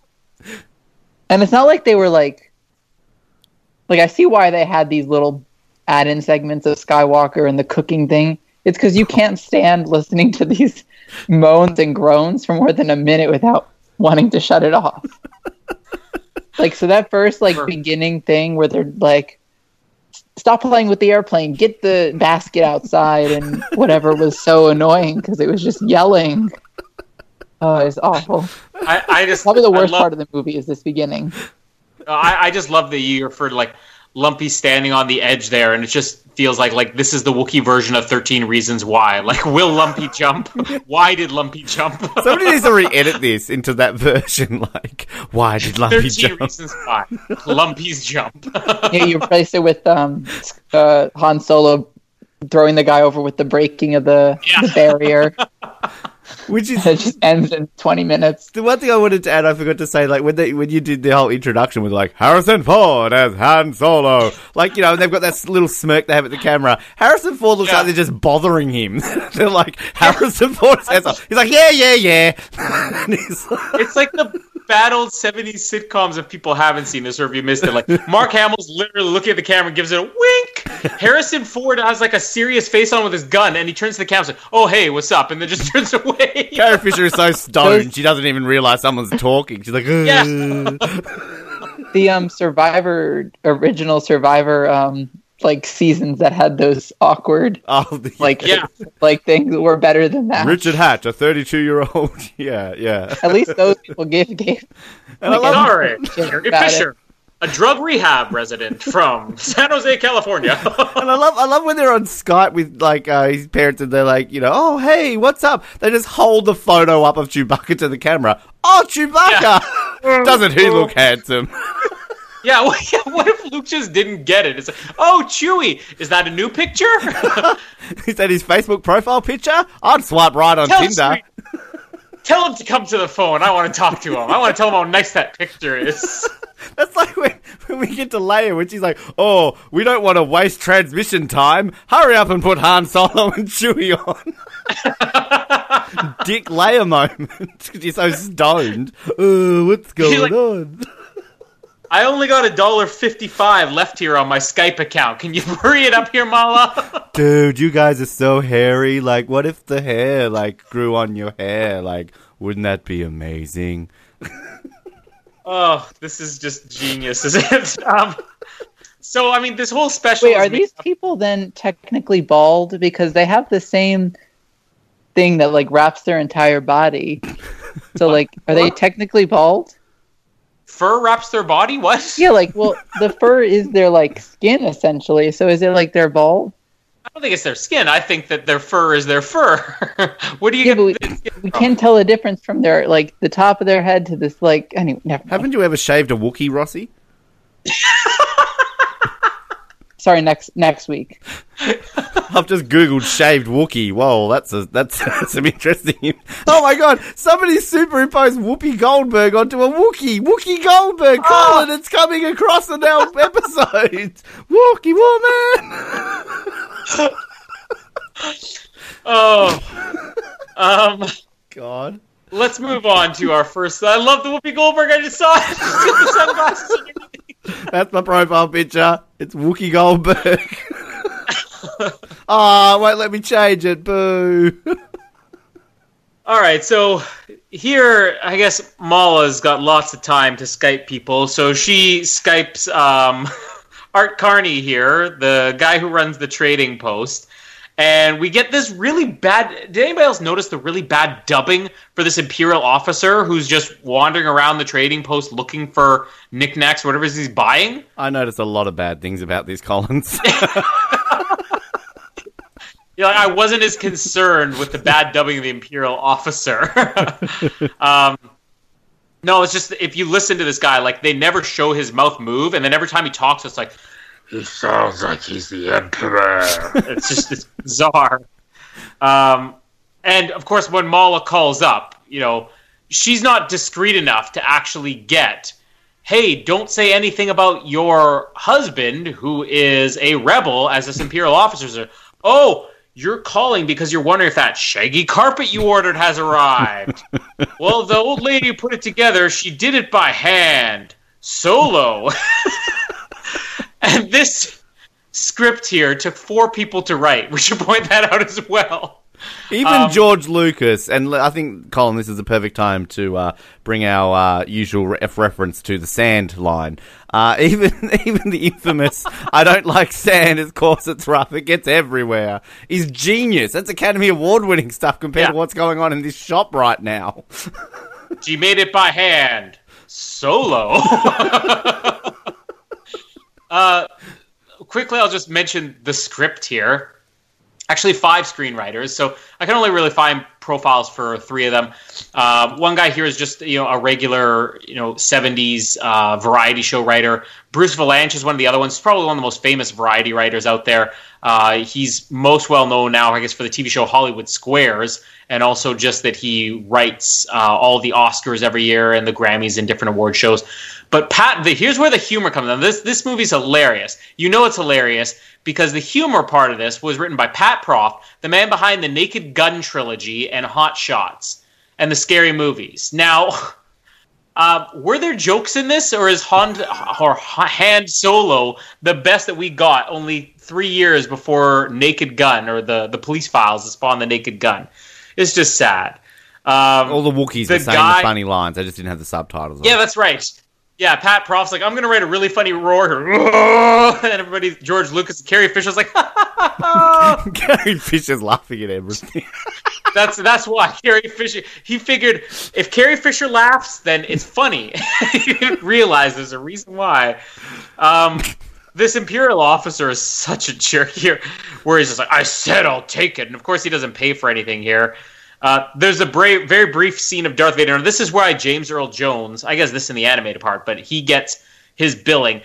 and it's not like they were like like i see why they had these little add-in segments of skywalker and the cooking thing it's because you can't stand listening to these (laughs) moans and groans for more than a minute without wanting to shut it off (laughs) like so that first like Sure. beginning thing where they're like stop playing with the airplane get the basket outside and (laughs) whatever was so annoying because it was just yelling oh it's awful I, I just Probably the I worst love- part of the movie is this beginning. I, I just love that you refer to like Lumpy standing on the edge there, and it just feels like like this is the Wookiee version of Thirteen Reasons Why. (laughs) Like, will Lumpy jump? (laughs) Why did Lumpy jump? Somebody needs to (laughs) re-edit this into that version. Like, why did Lumpy Thirteen jump? Reasons Why. Lumpy's jump. Yeah, you replace it with um, uh, Han Solo throwing the guy over with the breaking of the, Yeah. the barrier. Which is (laughs) it just ends in 20 minutes. the one thing I wanted to add. I forgot to say, like when they when you did the whole introduction with like Harrison Ford as Han Solo, like you know, and they've got that little smirk they have at the camera. Harrison Ford looks Yeah. like they're just bothering him. (laughs) they're like Harrison Ford says, he's like, yeah, yeah, yeah. (laughs) and he's like, It's like the bad old 70s sitcoms if people haven't seen this or if you missed it. Like, Mark Hamill's literally looking at the camera and gives it a wink. Harrison Ford has like a serious face on with his gun and he turns to the camera and says, Oh, hey, what's up? And then just (laughs) turns away. Carrie Fisher is so (laughs) stoned she doesn't even realize someone's talking. She's like, Yeah. The um, Survivor, original Survivor, um, like seasons that had those awkward, oh, (laughs) the, like, Yeah. like things were better than that. Richard Hatch, a 32 year old. yeah, yeah. At least those people gave gave. And I love- Sorry, shit Carrie it. Fisher, a drug rehab resident from San Jose, California. (laughs) And I love, I love when they're on Skype with like uh, his parents, and they're like, you know, oh hey, what's up? They just hold the photo up of Chewbacca to the camera. Oh, Chewbacca! (laughs) Doesn't he look handsome? (laughs) yeah, what, yeah, what if Luke just didn't get it? It's like, oh, Chewie, is that a new picture? Is that his Facebook profile picture? I'd swipe right on Tell Tinder. Tell him to come to the phone. I want to talk to him. I want to tell him how nice that picture is. (laughs) That's like when, when we get to Leia, when she's like, "Oh, we don't want to waste transmission time. Hurry up and put Han Solo (laughs) and Chewie on." (laughs) Dick Leia moment because you're so stoned. Oh, what's going like- on? I only got a dollar fifty-five left here on my Skype account. Can you (laughs) hurry it up here, Malla? (laughs) Dude, you guys are so hairy. Like, what if the hair like grew on your hair? Like, wouldn't that be amazing? (laughs) Oh, this is just genius, is it? Um, so, I mean, this whole special. Wait, are these up- people then technically bald because they have the same thing that like wraps their entire body? So like, are they technically bald? Fur wraps their body? What? Yeah, like well, the fur is their like skin essentially. So is it like they're bald? I don't think it's their skin. I think that their fur is their fur. (laughs) what do you Yeah, get we, we can tell the difference from their like the top of their head to this like anyway. Never mind. Haven't you ever shaved a Wookiee, Rossi? (laughs) Sorry, next next week. (laughs) I've just googled shaved Wookiee. Whoa, that's a, that's (laughs) some interesting. Oh my god! Somebody superimposed Whoopi Goldberg onto a Wookiee. Wookiee Goldberg, Colin, it's coming across in our (laughs) episode. Wookiee woman. Oh. Um. God. Let's move on to our first. I love the Whoopi Goldberg. I just saw it. She's got the sunglasses and everything. (laughs) That's my profile picture. It's Wookiee Goldberg. (laughs) Ah, won't let me change it. Boo. (laughs) All right, so here, I guess Malla's got lots of time to Skype people, so she Skypes um, Art Carney here, the guy who runs the trading post, and we get this really bad. Did anybody else notice the really bad dubbing for this Imperial officer who's just wandering around the trading post looking for knickknacks, whatever he's buying? I noticed a lot of bad things about these Collins. (laughs) Yeah, like, I wasn't as concerned with the bad dubbing of the Imperial officer. (laughs) um, no, it's just if you listen to this guy, like they never show his mouth move, and then every time he talks, it's like he sounds like he's the Emperor. (laughs) it's just it's bizarre. Um, and of course, when Malla calls up, you know, she's not discreet enough to actually get. Hey, don't say anything about your husband, who is a rebel, as this Imperial officer. Is. Oh, you're calling because you're wondering if that shaggy carpet you ordered has arrived. (laughs) well, the old lady who put it together, she did it by hand, solo. (laughs) and (laughs) this script here took four people to write. We should point that out as well. Even Um, George Lucas, and I think, Colin, this is the perfect time to uh, bring our uh, usual re- reference to the sand line. Uh, (laughs) even even the infamous "I don't like sand, of course it's rough, it gets everywhere" is genius. That's Academy Award winning stuff compared to what's going on in this shop right now. (laughs) She made it by hand, solo. Uh, quickly, I'll just mention the script here. Actually, five screenwriters, so I can only really find profiles for three of them. Uh, one guy here is just you know a regular you know '70s uh, variety show writer. Bruce Vilanch is one of the other ones. He's probably one of the most famous variety writers out there. Uh, he's most well known now, I guess, for the TV show Hollywood Squares, and also just that he writes uh, all the Oscars every year and the Grammys and different award shows. But Pat, the, here's where the humor comes in. This this movie's hilarious. You know it's hilarious because the humor part of this was written by Pat Proft, the man behind the Naked Gun trilogy and Hot Shots and the scary movies. Now. (laughs) Uh, were there jokes in this, or is Han or Hand Solo the best that we got? Only three years before Naked Gun or the the Police Files that spawned the Naked Gun. It's just sad. Um, All the Wookiees The were saying guy- the funny lines. I just didn't have the subtitles. on. yeah, that's right. Yeah, Pat Proft's like, I'm gonna write a really funny roar, (laughs) and everybody, George Lucas, Carrie Fisher's like, (laughs) (laughs) Carrie Fisher's laughing at everything. that's that's why Carrie Fisher. He figured if Carrie Fisher laughs, then it's funny. he didn't realize there's a reason why. Um, this Imperial officer is such a jerk here, where he's just like, "I said I'll take it," and of course he doesn't pay for anything here. Uh, there's a brave, very brief scene of Darth Vader. And this is why James Earl Jones, I guess this in the animated part, but he gets his billing.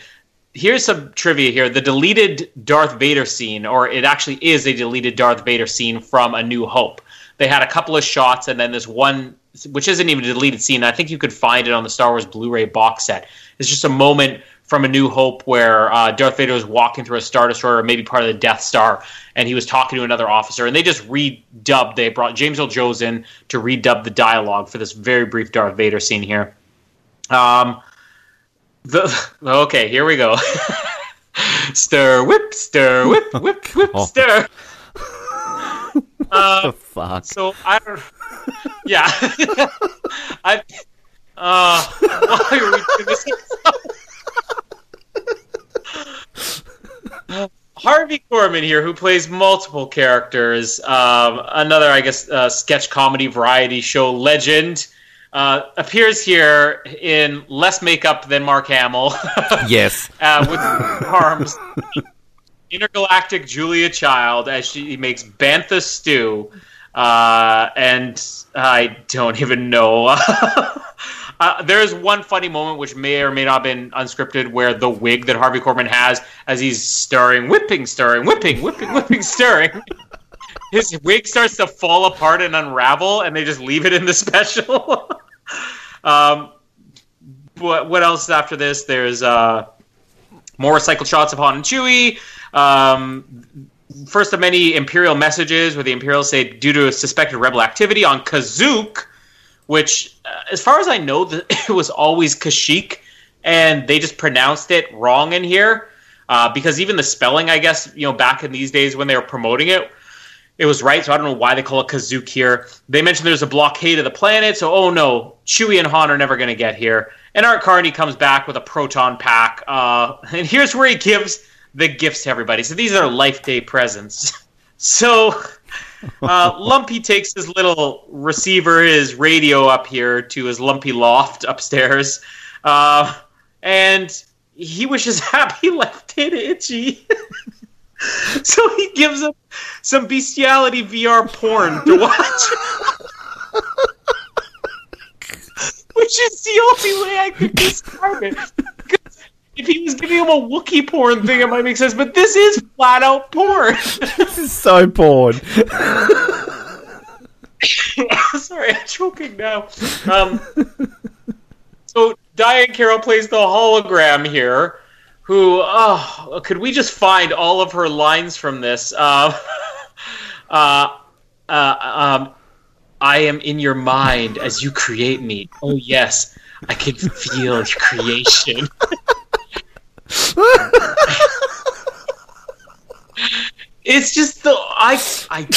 Here's some trivia here. The deleted Darth Vader scene, or it actually is a deleted Darth Vader scene from A New Hope. They had a couple of shots, and then this one, which isn't even a deleted scene. I think you could find it on the Star Wars Blu-ray box set. It's just a moment from A New Hope where uh, Darth Vader was walking through a Star Destroyer, or maybe part of the Death Star, and he was talking to another officer, and they just redubbed. They brought James Earl Jones in to redub the dialogue for this very brief Darth Vader scene here. Um, the (laughs) okay, here we go. (laughs) stir, whip, stir, whip, (laughs) whip, whip, Oh. stir. Uh, the fuck? so I don't. Yeah, I. Uh, why are we doing this? Harvey Korman here, who plays multiple characters. Um, another, I guess, uh, sketch comedy variety show legend. Uh, appears here in less makeup than Mark Hamill. (laughs) Yes. uh, with arms. (laughs) Intergalactic Julia Child as she makes bantha stew, uh, and I don't even know. (laughs) uh, there is one funny moment which may or may not have been unscripted, where the wig that Harvey Korman has as he's stirring, whipping, stirring, whipping, whipping, whipping, stirring. (laughs) His wig starts to fall apart and unravel, and they just leave it in the (laughs) special. (laughs) um, what, what else after this? There's uh, more recycled shots of Han and Chewie. Um, first of many Imperial messages where the Imperials say, due to suspected rebel activity on Kazook, which, as far as I know, (laughs) it was always Kashyyyk, and they just pronounced it wrong in here. Uh, because even the spelling, I guess, you know, back in these days when they were promoting it, it was right. So I don't know why they call it Kazook here. They mentioned there's a blockade of the planet, so oh no, Chewie and Han are never going to get here. And Art Carney comes back with a proton pack, uh, (laughs) and here's where he gives the gifts to everybody. So these are Life Day presents. (laughs) So uh, Lumpy takes his little receiver, his radio up here to his lumpy loft upstairs, uh, and he wishes (laughs) Happy left it itchy. (laughs) so he gives him some bestiality VR porn to watch. (laughs) Which is the only way I could describe it. If he was giving him a Wookiee porn thing, it might make sense, but this is flat out porn. this is so porn. (laughs) Sorry, I'm choking now. Um, so Diahann Carroll plays the hologram here. Who? Oh, could we just find all of her lines from this? Uh, (laughs) uh, uh, um, I am in your mind as you create me. Oh yes, I can feel your creation. (laughs) (laughs) it's just the I I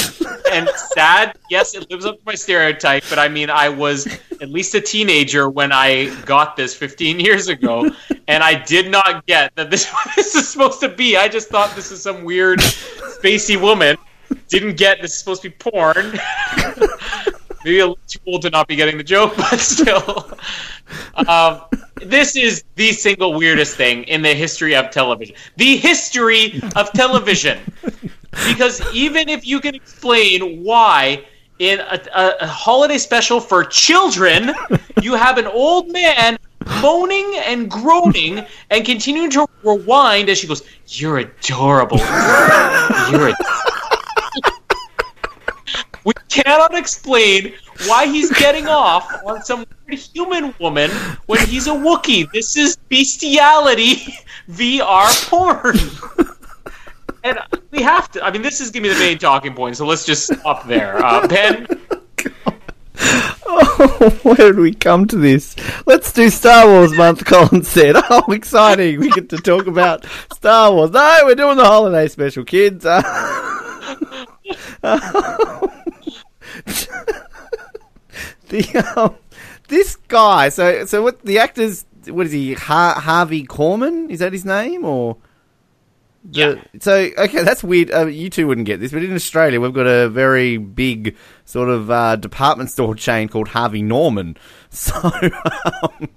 and sad. Yes, it lives up to my stereotype, but I mean, I was at least a teenager when I got this 15 years ago, and I did not get that this (laughs) this is supposed to be. I just thought this is some weird spacey woman. Didn't get this is supposed to be porn. (laughs) Maybe a little too old to not be getting the joke, (laughs) but still. Um, this is the single weirdest thing in the history of television. The history of television. Because even if you can explain why in a, a, a holiday special for children, you have an old man moaning and groaning and continuing to rewind as she goes, You're adorable. You're a we cannot explain why he's getting off on some weird human woman when he's a Wookiee. This is bestiality (laughs) VR porn. And we have to. I mean, this is going to be the main talking point, so let's just stop there. Uh, (laughs) ben, Oh, where did we come to this? Let's do Star Wars month, Colin said. (laughs) Oh, exciting. We get to talk about Star Wars. No, we're doing the holiday special, kids. Uh, (laughs) the, um, this guy, so so what the actor's, what is he, Har- Harvey Korman? Is that his name? Or. The- Yeah. So okay, that's weird. Uh, you two wouldn't get this, but in Australia, we've got a very big sort of uh, department store chain called Harvey Norman. (laughs) So um,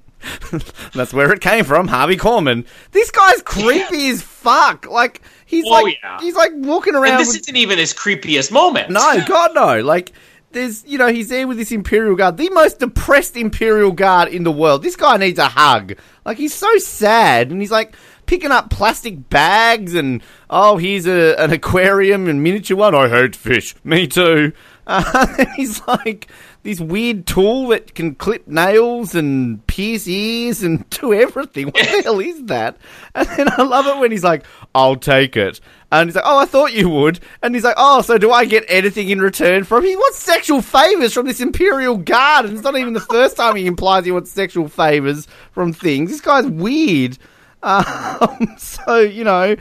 (laughs) that's where it came from, Harvey Korman. This guy's creepy as fuck. Like he's Oh, like yeah. he's like walking around. and this with- isn't even his creepiest moment. no, God no. Like there's, you know, he's there with this Imperial Guard, the most depressed Imperial Guard in the world. This guy needs a hug. Like he's so sad, and he's like picking up plastic bags, and oh, here's a, an aquarium and miniature one. I hate fish. Me too. (laughs) Uh, he's like this weird tool that can clip nails and pierce ears and (laughs) do everything. What the hell is that? (laughs) And then I love it when he's like, "I'll take it." And he's like, "Oh, I thought you would." And he's like, "Oh, so do I get anything in return from?" him? He wants sexual favors from this Imperial Guard, and it's not even the first time he implies he wants sexual favors from things. This guy's weird. Um, (laughs) so you know,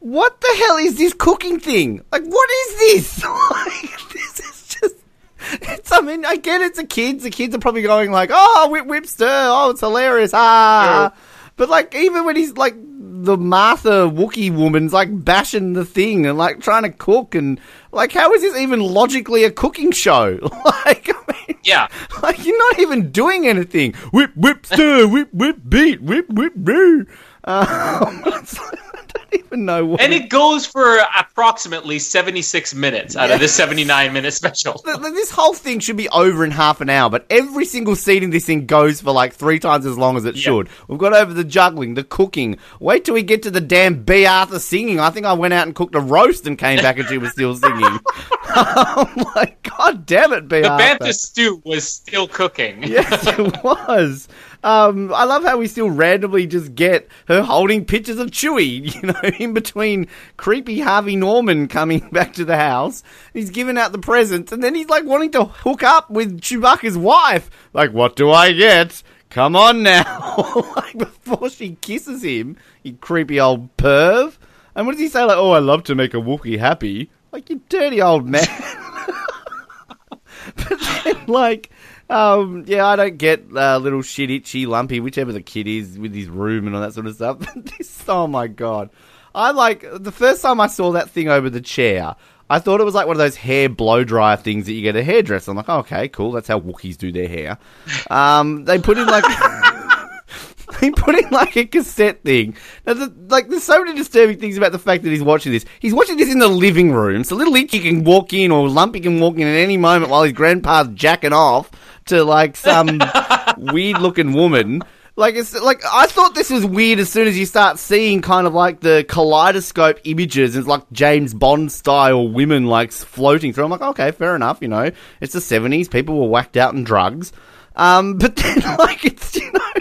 what the hell is this cooking thing? Like, what is this? like, this. (laughs) It's some mean, I get it's the kids. The kids are probably going like, "Oh, whip whip stir! Oh, it's hilarious!" Ah, but like even when he's like the Martha Wookiee woman's like bashing the thing and like trying to cook and like how is this even logically a cooking show? (laughs) like, I mean, Yeah. (laughs) like you're not even doing anything. Whip whip stir, whip whip beat, whip whip boo. Um, I (laughs) don't even know what. And it goes for approximately 76 minutes out of this 79 minute special. Th- th- this whole thing should be over in half an hour, but every single scene in this thing goes for like three times as long as it should. We've got over the juggling, the cooking. Wait till we get to the damn Bea Arthur singing. I think I went out and cooked a roast and came back and she was still singing. (laughs) (laughs) Oh I'm like, God damn it, Bea The Arthur. Bantha stew was still cooking. Yes, it was. Um, I love how we still randomly just get her holding pictures of Chewie, (laughs) you know, in between creepy Harvey Norman coming (laughs) back to the house. He's giving out the presents, and then he's like wanting to hook up with Chewbacca's wife. Like, what do I get? Come on now. (laughs) like, before she kisses him, you creepy old perv. And what does he say? Like, oh, I love to make a Wookiee happy. Like, you dirty old man. but then, like, um, yeah, I don't get uh, little shit itchy lumpy, whichever the kid is with his room and all that sort of stuff. (laughs) this, oh my god, I like the first time I saw that thing over the chair. I thought it was like one of those hair blow dryer things that you get a hairdresser. I'm like, okay, cool. That's how Wookiees do their hair. Um, they put in like. (laughs) He put in like a cassette thing. Now, the, like, there's so many disturbing things about the fact that he's watching this. He's watching this in the living room, so little Itchy can walk in or Lumpy can walk in at any moment while his grandpa's jacking off to like some (laughs) weird looking woman. Like it's like I thought this was weird as soon as you start seeing kind of like the kaleidoscope images. It's like James Bond style women like floating through. I'm like, okay, fair enough. You know, it's the 70s. People were whacked out on drugs. Um, (laughs) but then like it's you know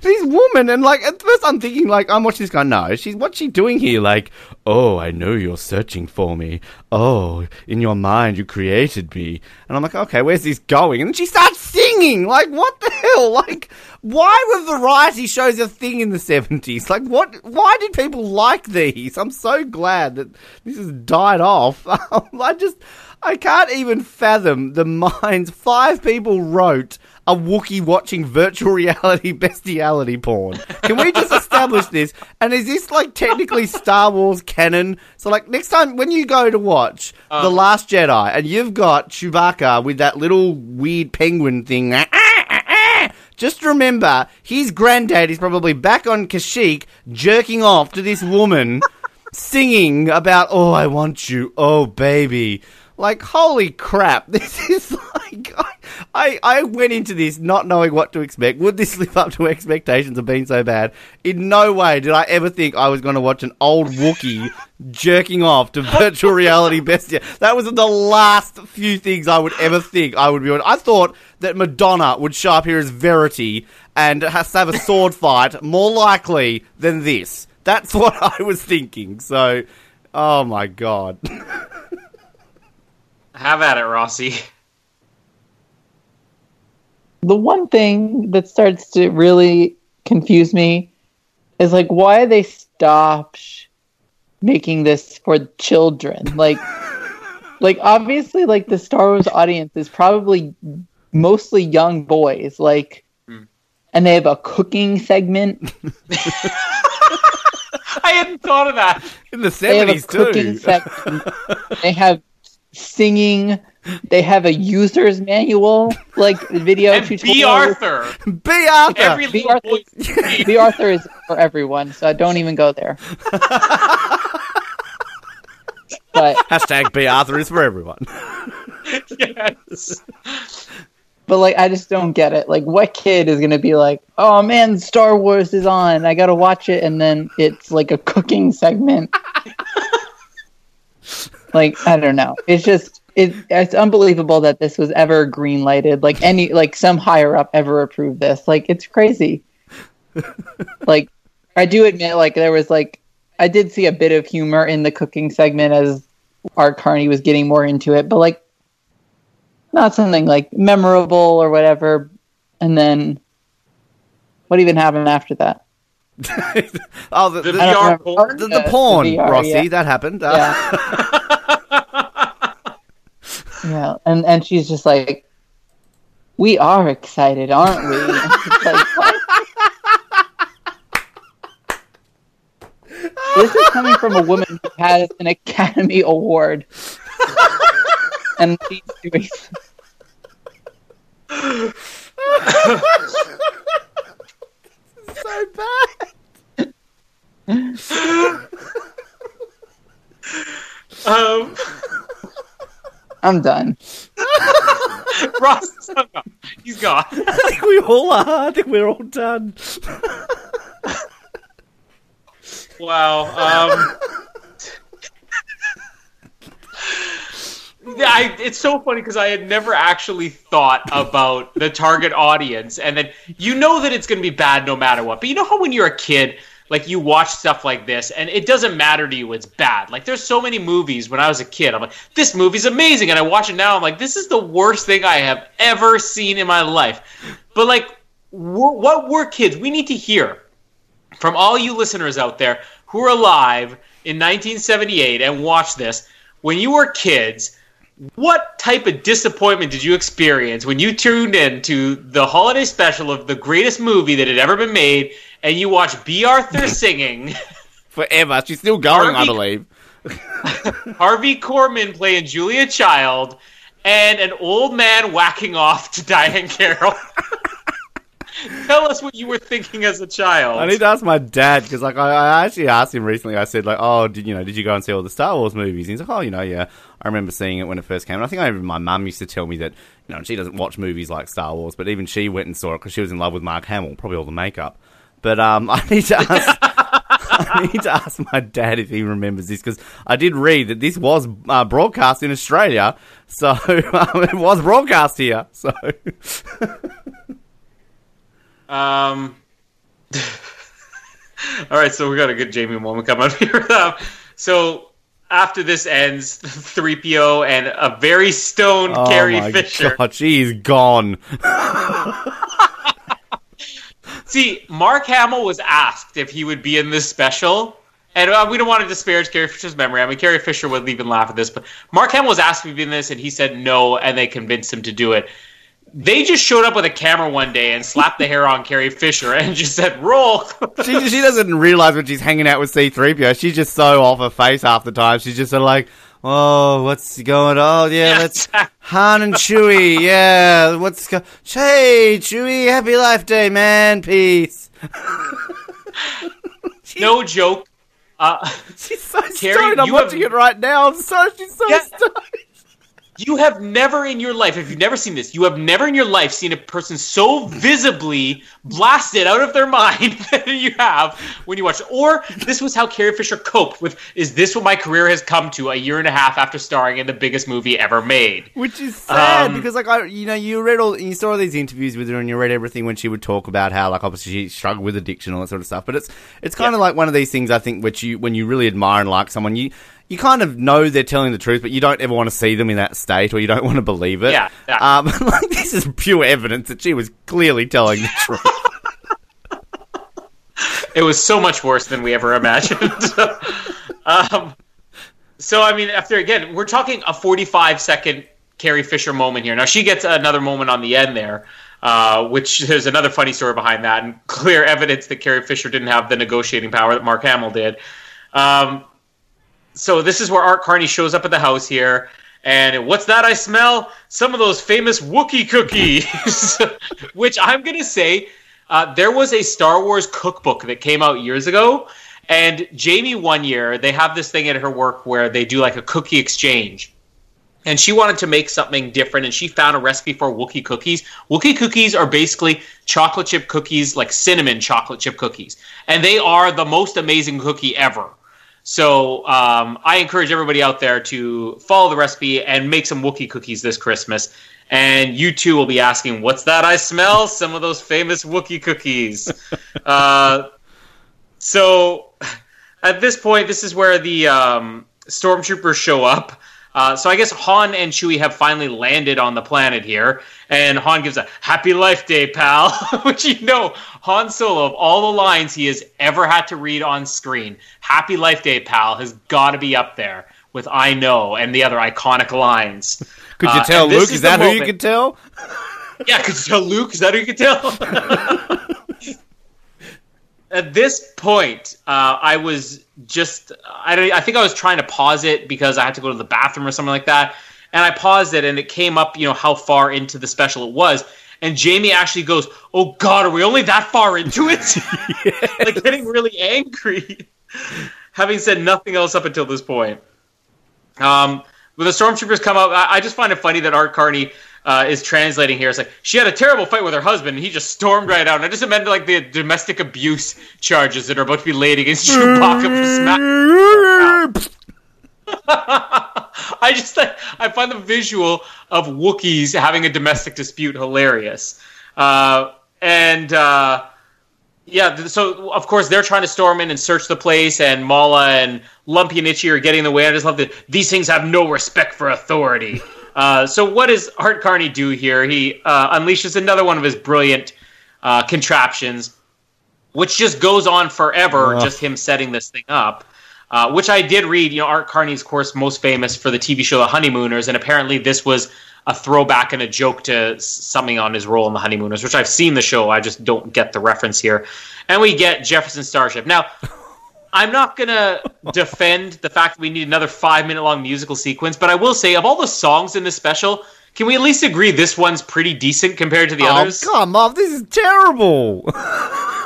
this woman and like at first I'm thinking like I'm watching this guy. No, she's what's she doing here? Like, oh, I know you're searching for me. Oh, in your mind you created me. And I'm like, okay, where's this going? And she starts singing. Like, what the hell? Like, why were variety shows a thing in the seventies? Like, what? Why did people like these? I'm so glad that this has died off. (laughs) I just. I can't even fathom the minds five people wrote a Wookiee watching virtual reality (laughs) bestiality porn. Can we just establish this? And is this like technically Star Wars canon? So like next time when you go to watch The Last Jedi and you've got Chewbacca with that little weird penguin thing, ah, ah, ah, just remember his granddad is probably back on Kashyyyk jerking off to this woman (laughs) singing about "Oh, I want you, oh baby." Like, holy crap! (laughs) This is like I, I I went into this not knowing what to expect. Would this live up to expectations of being so bad? In no way did I ever think I was going to watch an old Wookiee (laughs) jerking off to virtual reality bestia. That was the last few things I would ever think I would be on. I thought that Madonna would show up here as Verity and has to have a sword fight more likely than this. That's (laughs) what I was thinking. So, oh my god. Have at it, Rossi. the one thing that starts to really confuse me is like why they stopped making this for children like (laughs) like obviously like the star wars audience is probably mostly young boys like hmm. and they have a cooking segment (laughs) (laughs) I hadn't thought of that. In the they have a 70s too. segment they have singing they have a user's manual like video And tutorial Bea Arthur. Bea Arthur. Every Bea Arthur- Bea Arthur is for everyone, so don't even go there. but Hashtag Bea Arthur is for everyone. yes. but like I just don't get it. Like what kid is gonna be like, Oh man, Star Wars is on, I gotta watch it and then it's like a cooking segment. (laughs) like, I don't know. It's just it, it's unbelievable that this was ever green lighted. Like any like some higher up ever approved this. Like it's crazy. (laughs) like I do admit like there was like I did see a bit of humor in the cooking segment as Art Carney was getting more into it, but like not something like memorable or whatever. And then what even happened after that? Oh, the, The the, VR porn. the, the porn, the VR, Rossi. yeah. That happened. Uh, Yeah. (laughs) yeah, and and she's just like we are excited, aren't we? It's like, what? this is coming from a woman who has an Academy Award. and she's doing (laughs) (laughs) so bad. Um, I'm done. Ross is hung up. He's gone. (laughs) I think we all are. I think we're all done. Wow. Um, yeah, (laughs) I, it's so funny because I had never actually thought about the target audience, and then you know that it's going to be bad no matter what. But you know how when you're a kid, like you watch stuff like this, and it doesn't matter to you, it's bad. Like there's so many movies when I was a kid, I'm like, this movie's amazing, and I watch it now, I'm like, this is the worst thing I have ever seen in my life. But like, what we're kids, we need to hear from all you listeners out there who are alive in 1978 and watch this, when you were kids, what type of disappointment did you experience when you tuned in to the holiday special of the greatest movie that had ever been made and you watched Bea Arthur (laughs) singing, Forever. She's still going, I believe. (laughs) Harvey Korman playing Julia Child, and an old man whacking off to Diahann Carroll? (laughs) Tell us what you were thinking as a child. I need to ask my dad because, like, I, I actually asked him recently. I said, like, "Oh, did you know? Did you go and see all the Star Wars movies?" And he's like, "Oh, you know, yeah, I remember seeing it when it first came." And I think my mum used to tell me that, you know, she doesn't watch movies like Star Wars, but even she went and saw it because she was in love with Mark Hamill, probably all the makeup. But um, (laughs) I need to ask. (laughs) I need to ask my dad if he remembers this because I did read that this was uh, broadcast in Australia, so (laughs) um, it was broadcast here. So Um. all right, so we got a good Jamie moment coming up here. Um, so after this ends, (laughs) 3PO and a very stoned Carrie Fisher. oh Carrie my Fisher. god, she's gone. (laughs) See, Mark Hamill was asked if he would be in this special. And uh, we don't want to disparage Carrie Fisher's memory. I mean, Carrie Fisher would even laugh at this, but Mark Hamill was asked if he'd be in this, and he said no, and they convinced him to do it. They just showed up with a camera one day and slapped the hair on Carrie Fisher and just said, roll. (laughs) she, she doesn't realize when she's hanging out with C3PO. She's just so off her face half the time. She's just sort of like, oh, what's going on? Yeah, Yeah, let's Han and Chewie. Yeah, what's going? Hey, Chewie, happy life day, man. Peace. (laughs) no joke. Uh, (laughs) She's so Carrie, stoned. I'm you have- watching it right now. I'm so she's so Yeah. stoned. You have never in your life, if you've never seen this, you have never in your life seen a person so visibly blasted out of their (laughs) mind than you have when you watch it. Or this was how Carrie Fisher coped with, is this what my career has come to a year and a half after starring in the biggest movie ever made? Which is sad Um, because, like, I, you know, you read all, you saw all these interviews with her, and you read everything when she would talk about how, like, obviously she struggled with addiction, and all that sort of stuff. But it's, it's kind of like one of these things. I think which you, when you really admire and like someone, you, you kind of know they're telling the truth, but you don't ever want to see them in that state, or you don't want to believe it. Yeah, yeah. Um, (laughs) like this is pure evidence that she was clearly telling the (laughs) truth. It was so much worse than we ever imagined. (laughs) um, so, I mean, after again, we're talking a 45 second Carrie Fisher moment here. Now, she gets another moment on the end there, uh, which there's another funny story behind that, and clear evidence that Carrie Fisher didn't have the negotiating power that Mark Hamill did. Um, so, this is where Art Carney shows up at the house here. And what's that I smell? Some of those famous Wookiee cookies, (laughs) which I'm going to say uh, there was a Star Wars cookbook that came out years ago, and Jamie one year they have this thing at her work where they do like a cookie exchange. And she wanted to make something different, and she found a recipe for Wookiee cookies. Wookiee cookies are basically chocolate chip cookies, like cinnamon chocolate chip cookies, and they are the most amazing cookie ever. So um, I encourage everybody out there to follow the recipe and make some Wookiee cookies this Christmas. And you too will be asking, "What's that I smell?" Some of those famous Wookiee cookies. (laughs) uh, so (laughs) at this point, this is where the um, stormtroopers show up. Uh, so I guess Han and Chewie have finally landed on the planet here, and Han gives a "Happy Life Day, pal," (laughs) which you know Han Solo of all the lines he has ever had to read on screen, "Happy Life Day, pal" has got to be up there with "I know" and the other iconic lines. (laughs) Could you Uh, tell, this Luke? is Is that who you could tell? (laughs) yeah, could you tell Luke? Is that who you could tell? At this point, uh, I was just, I, I think I was trying to pause it because I had to go to the bathroom or something like that. And I paused it and it came up, you know, how far into the special it was. And Jamie actually goes, Oh God, are we only that far into it? (laughs) (laughs) like getting really angry, having said nothing else up until this point. Um, when the stormtroopers come up, I, I just find it funny that Art Carney uh, is translating here. It's like she had a terrible fight with her husband, and he just stormed right out. And I just imagine like the domestic abuse charges that are about to be laid against Chewbacca (laughs) for smack. (laughs) I just I find the visual of Wookiees having a domestic dispute hilarious, uh, and. Uh, yeah, so of course they're trying to storm in and search the place, and Malla and Lumpy and Itchy are getting in the way. I just love that these things have no respect for authority. (laughs) Uh, so what does Art Carney do here? He uh, unleashes another one of his brilliant uh, contraptions, which just goes on forever. Just him setting this thing up. Uh, which I did read. You know, Art Carney's, course, most famous for the TV show The Honeymooners, and apparently this was a throwback and a joke to something on his role in The Honeymooners, which I've seen the show. I just don't get the reference here. And we get Jefferson Starship. Now, I'm not to defend the fact that we need another five minute long musical sequence, but I will say, of all the songs in this special, can we at least agree this one's pretty decent compared to the Oh, others? come on, this is terrible. (laughs)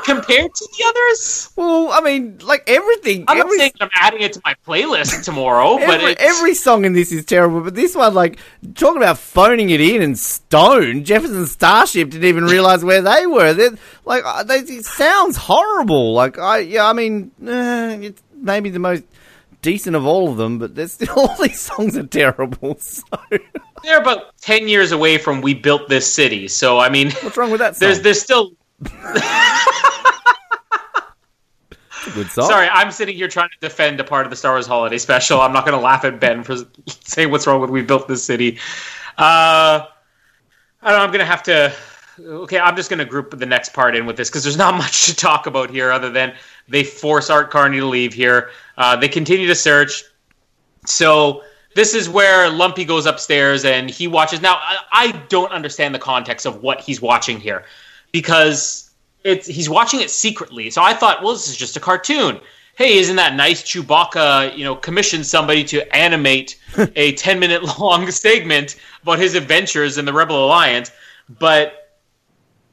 Compared to the others? well, I mean, like everything. I'm every, not saying I'm adding it to my playlist tomorrow, (laughs) but every, it's, every song in this is terrible, but this one, like, talking about phoning it in and Stone, Jefferson Starship didn't even realize where they were. They're, like, uh, they, it sounds horrible. Like, I, yeah, I mean, uh, it's maybe the most decent of all of them, but there's still (laughs) all these songs are terrible. (laughs) So, they're about 10 years away from We Built This City. So, I mean, (laughs) what's wrong with that song? there's, there's still. good song. Sorry, I'm sitting here trying to defend a part of the Star Wars Holiday Special. I'm not going to laugh at Ben for saying what's wrong with We Built This City. Uh, I don't know. I'm going to have to. Okay, I'm just going to group the next part in with this because there's not much to talk about here other than they force Art Carney to leave here. Uh, they continue to search. So this is where Lumpy goes upstairs and he watches. Now I, I don't understand the context of what he's watching here because it's he's watching it secretly. So I thought, well, this is just a cartoon. Hey, isn't that nice? Chewbacca, you know, commissioned somebody to animate a (laughs) ten minute long segment about his adventures in the Rebel Alliance, but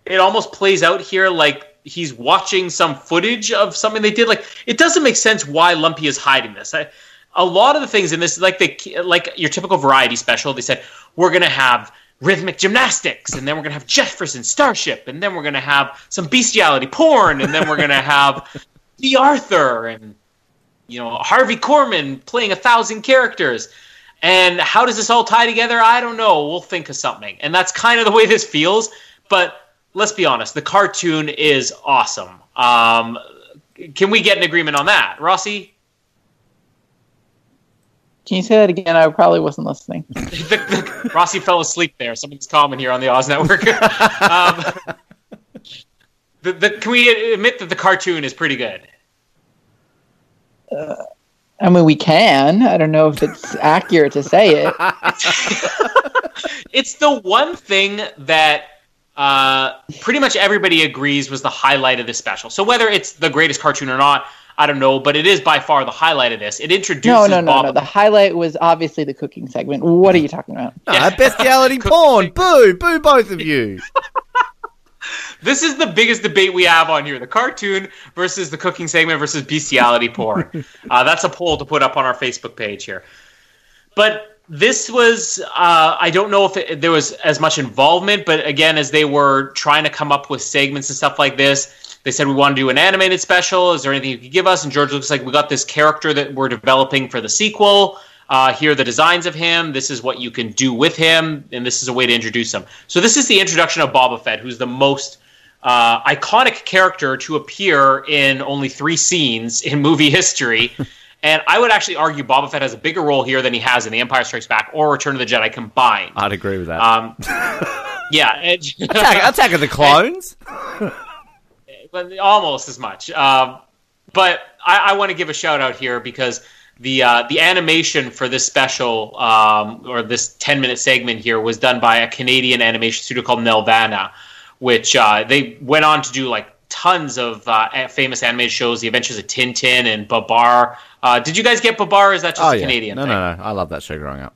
it almost plays out here like he's watching some footage of something they did. Like it doesn't make sense why Lumpy is hiding this. I, a lot of the things in this, like the like your typical variety special, they said we're gonna have rhythmic gymnastics, and then we're gonna have Jefferson Starship, and then we're gonna have some bestiality porn, and then we're gonna (laughs) have the Arthur and you know Harvey Korman playing a thousand characters. And how does this all tie together? I don't know. We'll think of something. And that's kind of the way this feels. But let's be honest, the cartoon is awesome. Um, can we get an agreement on that, Rossi? Can you say that again? I probably wasn't listening. (laughs) the, the, Rossi fell asleep there. Something's common here on the Oz Network. (laughs) um, the, the, can we admit that the cartoon is pretty good? I mean, we can. I don't know if it's accurate to say it. (laughs) It's the one thing that uh, pretty much everybody agrees was the highlight of this special. So whether it's the greatest cartoon or not, I don't know, but it is by far the highlight of this. It introduces No, no, no, Bob. no. The highlight was obviously the cooking segment. What are you talking about? Ah, bestiality (laughs) porn. Boo, boo, both of you. (laughs) This is the biggest debate we have on here: the cartoon versus the cooking segment versus bestiality porn. (laughs) uh, that's a poll to put up on our Facebook page here. But this was, uh, I don't know if it, there was as much involvement, but again, as they were trying to come up with segments and stuff like this, they said we want to do an animated special. Is there anything you could give us? And George looks like we got this character that we're developing for the sequel. Uh, here are the designs of him. This is what you can do with him, and this is a way to introduce him. So this is the introduction of Boba Fett, who's the most uh, iconic character to appear in only three scenes in movie history. (laughs) And I would actually argue Boba Fett has a bigger role here than he has in The Empire Strikes Back or Return of the Jedi combined. I'd agree with that. Um, (laughs) yeah, Attack, Attack of the Clones. (laughs) but almost as much. Um, but I, I want to give a shout out here because the uh, the animation for this special um, or this ten minute segment here was done by a Canadian animation studio called Nelvana, which uh, they went on to do like tons of uh, famous animated shows, The Adventures of Tintin and Babar. Uh, did you guys get Babar? is that just Oh a yeah, Canadian? no, thing? no, no. I love that show growing up.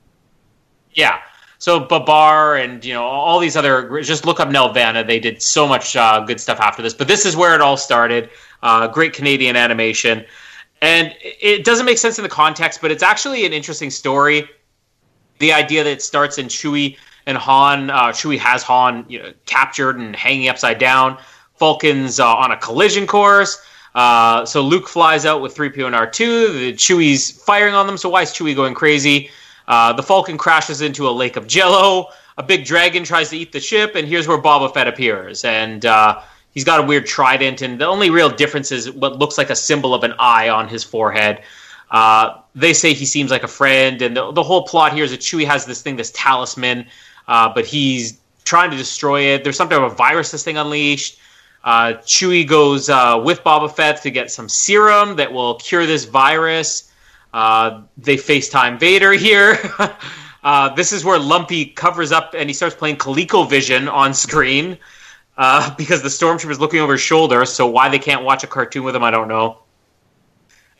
Yeah. So Babar and you know all these other just look up Nelvana. They did so much uh, good stuff after this, but this is where it all started. Uh, great Canadian animation, and it doesn't make sense in the context, but it's actually an interesting story. The idea that it starts in Chewie and Han. Uh, Chewie has Han you know, captured and hanging upside down. Falcon's uh, on a collision course. Uh, so Luke flies out with 3PO and R2. The Chewie's firing on them. So why is Chewie going crazy? Uh, the Falcon crashes into a lake of jello. A big dragon tries to eat the ship, and here's where Boba Fett appears. And uh, he's got a weird trident, and the only real difference is what looks like a symbol of an eye on his forehead. Uh, they say he seems like a friend, and the, the whole plot here is that Chewie has this thing, this talisman, uh, but he's trying to destroy it. There's some type of a virus this thing unleashed. Uh, Chewie goes uh, with Boba Fett to get some serum that will cure this virus. Uh, they FaceTime Vader here. (laughs) uh, this is where Lumpy covers up and he starts playing ColecoVision on screen uh, because the stormtrooper is looking over his shoulder. So why they can't watch a cartoon with him, I don't know.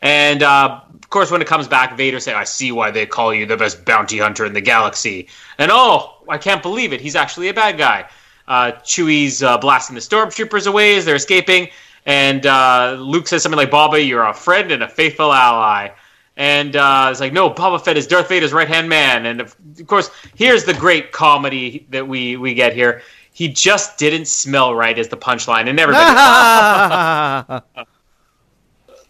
And uh, of course, when it comes back, Vader say, "I see why they call you the best bounty hunter in the galaxy." And oh, I can't believe it. He's actually a bad guy. Uh, Chewie's uh, blasting the stormtroopers away as they're escaping, and uh, Luke says something like, "Boba, you're a friend and a faithful ally." And uh, it's like, no, Boba Fett is Darth Vader's right hand man. And of, of course, here's the great comedy that we we get here. He just didn't smell right as the punchline, and everybody. (laughs)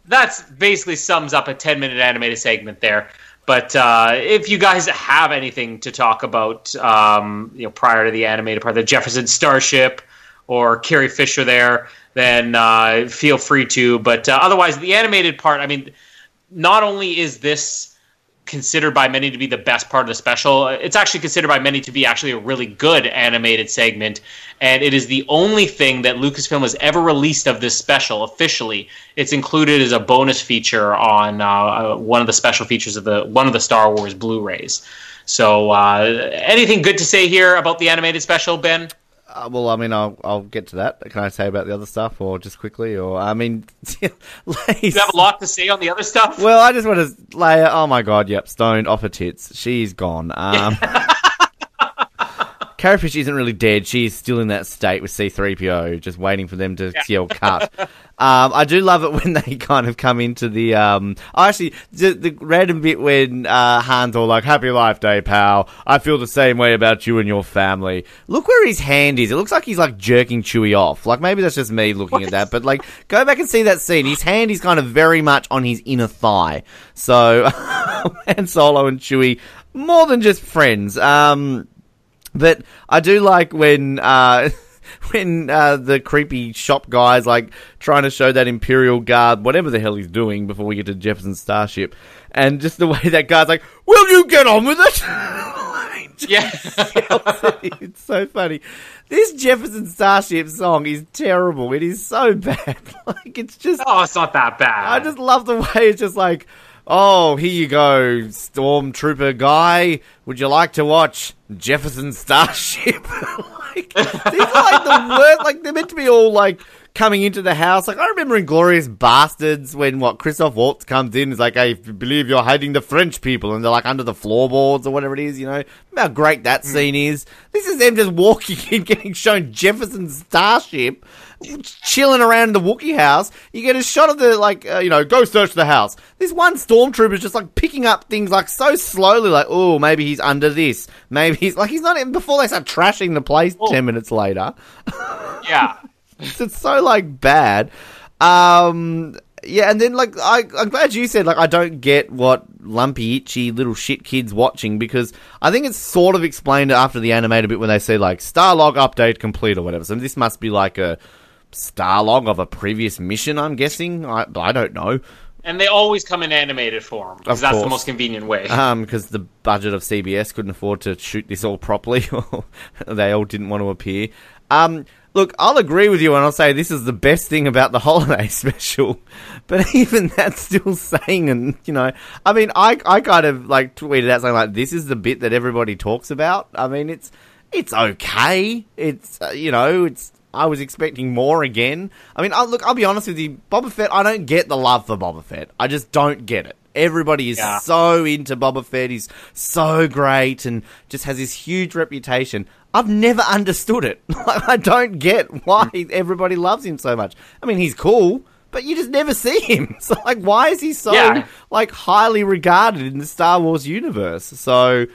that's basically sums up a 10 minute animated segment there. But uh, if you guys have anything to talk about, um, you know, prior to the animated part, the Jefferson Starship or Carrie Fisher there, then uh, feel free to. But uh, otherwise, the animated part, I mean, not only is this considered by many to be the best part of the special. It's actually considered by many to be actually a really good animated segment, and it is the only thing that Lucasfilm has ever released of this special officially. It's included as a bonus feature on uh, one of the special features of the one of the Star Wars Blu-rays. So, uh, anything good to say here about the animated special, Ben? Uh, well, I mean, I'll I'll get to that. Can I say about the other stuff, or just quickly, or I mean, (laughs) Lace- You have a lot to say on the other stuff. Well, I just want to lay. Oh my god, yep, stoned off her tits. She's gone. Um, (laughs) Carrie Fisher isn't really dead. She's still in that state with C3PO, just waiting for them to yell cut. (laughs) Um, I do love it when they (laughs) kind of come into the. Um, actually, the, the random bit when uh, Han's all like, Happy Life Day, pal. I feel the same way about you and your family. Look where his hand is. It looks like he's like jerking Chewie off. Like, maybe that's just me looking at that, but like, go back and see that scene. His hand is kind of very much on his inner thigh. So, (laughs) and Solo and Chewie, more than just friends. Um, but I do like when uh, (laughs) when uh, the creepy shop guy's like trying to show that Imperial Guard whatever the hell he's doing before we get to Jefferson Starship, and just the way that guy's like, "Will you get on with it?" (laughs) Yeah. (laughs) it's so funny. This Jefferson Starship song is terrible. It is so bad. Like it's just oh, it's not that bad. I just love the way it's just like, oh, here you go, stormtrooper guy. Would you like to watch Jefferson Starship? (laughs) like, these are like the worst. Like they're meant to be all like coming into the house. Like I remember in Glorious Bastards when what Christoph Waltz comes in, is like, I believe you're hiding the French people, and they're like under the floorboards or whatever it is. You know how great that hmm. scene is. This is them just walking (laughs) in, getting shown Jefferson Starship chilling around in the Wookiee house. You get a shot of the like, uh, you know, go search the house. This one stormtrooper's just like picking up things like so slowly, like, oh, maybe he's under this. Maybe he's like he's not even before they start trashing the place. Ten minutes later, yeah. (laughs) it's so like bad. Um, yeah, and then like I, I'm glad you said like I don't get what lumpy itchy little shit kids watching because I think it's sort of explained after the animated bit when they say like Starlog update complete or whatever. So this must be like a Starlog of a previous mission. I'm guessing. I I don't know. And they always come in animated form because that's the most convenient way. (laughs) Um, because the budget of CBS couldn't afford to shoot this all properly, (laughs) or they all didn't want to appear. Um, look, I'll agree with you, and I'll say this is the best thing about the (laughs) holiday special. But even that's still saying, and you know, I mean, I I kind of like tweeted out something like, "This is the bit that everybody talks about." I mean, it's it's okay. It's uh, you know, it's. I was expecting more again. I mean, i look, I'll be honest with you, Boba Fett. I don't get the love for Boba Fett. I just don't get it. Everybody is Yeah. so into Boba Fett. He's so great and just has this huge reputation. I've never understood it. (laughs) I don't get why everybody loves him so much. I mean, he's cool, but you just never see him. (laughs) So, like, why is he so Yeah. like highly regarded in the Star Wars universe? So.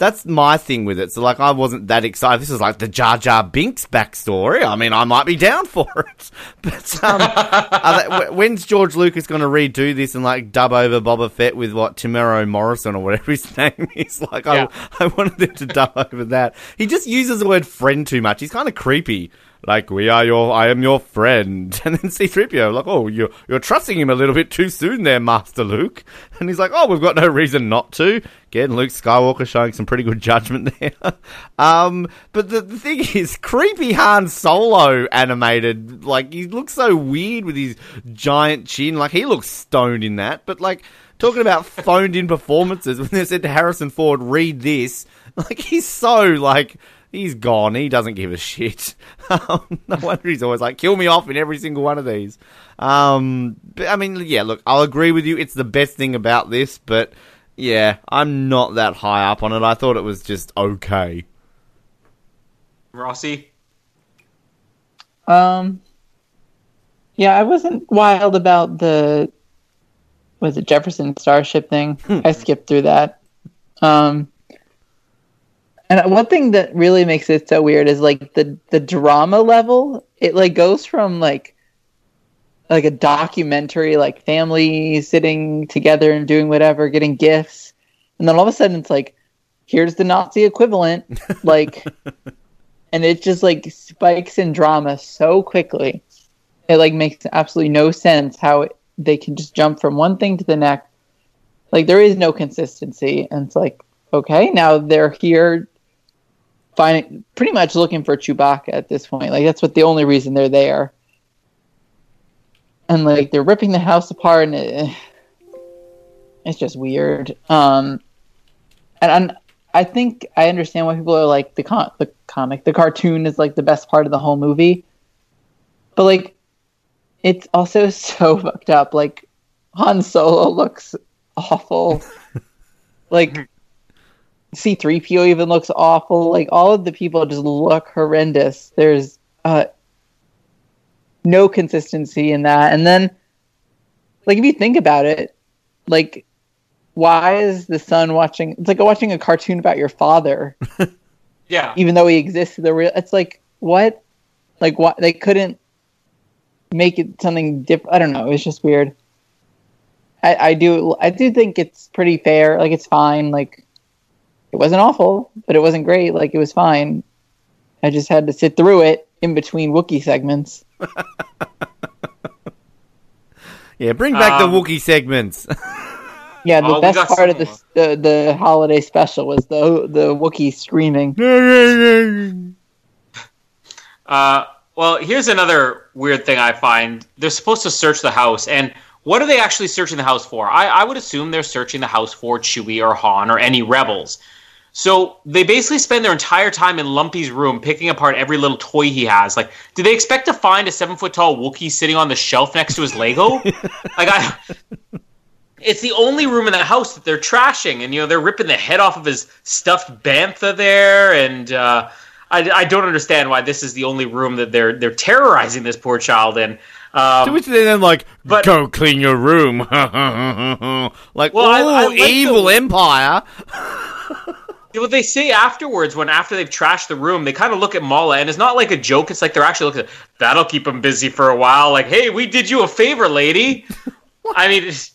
That's my thing with it. So, like, I wasn't that excited. This is like the Jar Jar Binks backstory. I mean, I might be down for (laughs) it. But um, (laughs) they- when's George Lucas going to redo this and like dub over Boba Fett with what Timero Morrison or whatever his (laughs) name is? Like, Yeah. I, I wanted them to dub over that. He just uses the word friend too much. He's kind of creepy. Like, we are your, I am your friend. (laughs) And then C-3PO, like, oh, you're, you're trusting him a little bit too soon there, Master Luke. (laughs) And he's like, oh, we've got no reason not to. Again, Luke Skywalker showing some pretty good judgment (laughs) there. um, but the, the thing is, creepy Han Solo animated, like, he looks so weird with his giant chin. Like, he looks stoned in that. But, like, talking about phoned in performances, when they said to Harrison Ford, read this, like, he's so, like, he's gone. He doesn't give a shit. (laughs) Um, no wonder he's always like, kill me off in every single one of these. Um, but, I mean, yeah, look, I'll agree with you. It's the best thing about this, but yeah, I'm not that high up on it. I thought it was just okay. Rossi. Um, yeah, I wasn't wild about the was it Jefferson Starship thing. (laughs) I skipped through that. Um, and one thing that really makes it so weird is like the the drama level. It like goes from like like a documentary, like family sitting together and doing whatever, getting gifts, and then all of a sudden it's like, here's the Nazi equivalent, (laughs) like and it just like spikes in drama so quickly. It like makes absolutely no sense how it, they can just jump from one thing to the next. Like there is no consistency, and it's like okay, now they're here, finding pretty much looking for Chewbacca at this point. Like that's what the only reason they're there. And like they're ripping the house apart, and it, it's just weird. Um, and I'm, I think I understand why people are like the con- the comic, the cartoon is like the best part of the whole movie. But like, it's also (laughs) so fucked up. Like, Han Solo looks awful. (laughs) like, C three PO even looks awful. Like, all of the people just look horrendous. There's uh no consistency in that. And then, like, if you think about it, like why is the son watching it's like watching a cartoon about your father (laughs) Yeah. even though he exists in the real it's like what like what they couldn't make it something different i don't know it's just weird I, I do i do think it's pretty fair like it's fine like it wasn't awful but it wasn't great like it was fine i just had to sit through it in between Wookiee segments (laughs) Yeah, bring back Um, the Wookiee segments. (laughs) yeah the Oh, best part of the, the the holiday special was the the Wookiee screaming (laughs) Uh, well, here's another weird thing I find. They're supposed to search the house, and what are they actually searching the house for? I, I would assume they're searching the house for Chewie or Han or any rebels. So they basically spend their entire time in Lumpy's room picking apart every little toy he has. Like, do they expect to find a seven foot tall Wookiee sitting on the shelf next to his Lego? (laughs) like, I. It's the only room in the house that they're trashing, and you know they're ripping the head off of his stuffed bantha there, and uh, I, I don't understand why this is the only room that they're they're terrorizing this poor child in. Um, To which they then like, But- go clean your room. (laughs) like, Well, I- oh, I like evil the- empire. (laughs) what they say afterwards, when after they've trashed the room, they kind of look at Malla, and it's not like a joke. It's like they're actually looking. At, That'll keep them busy for a while. Like, hey, we did you a favor, lady. (laughs) I mean, it's,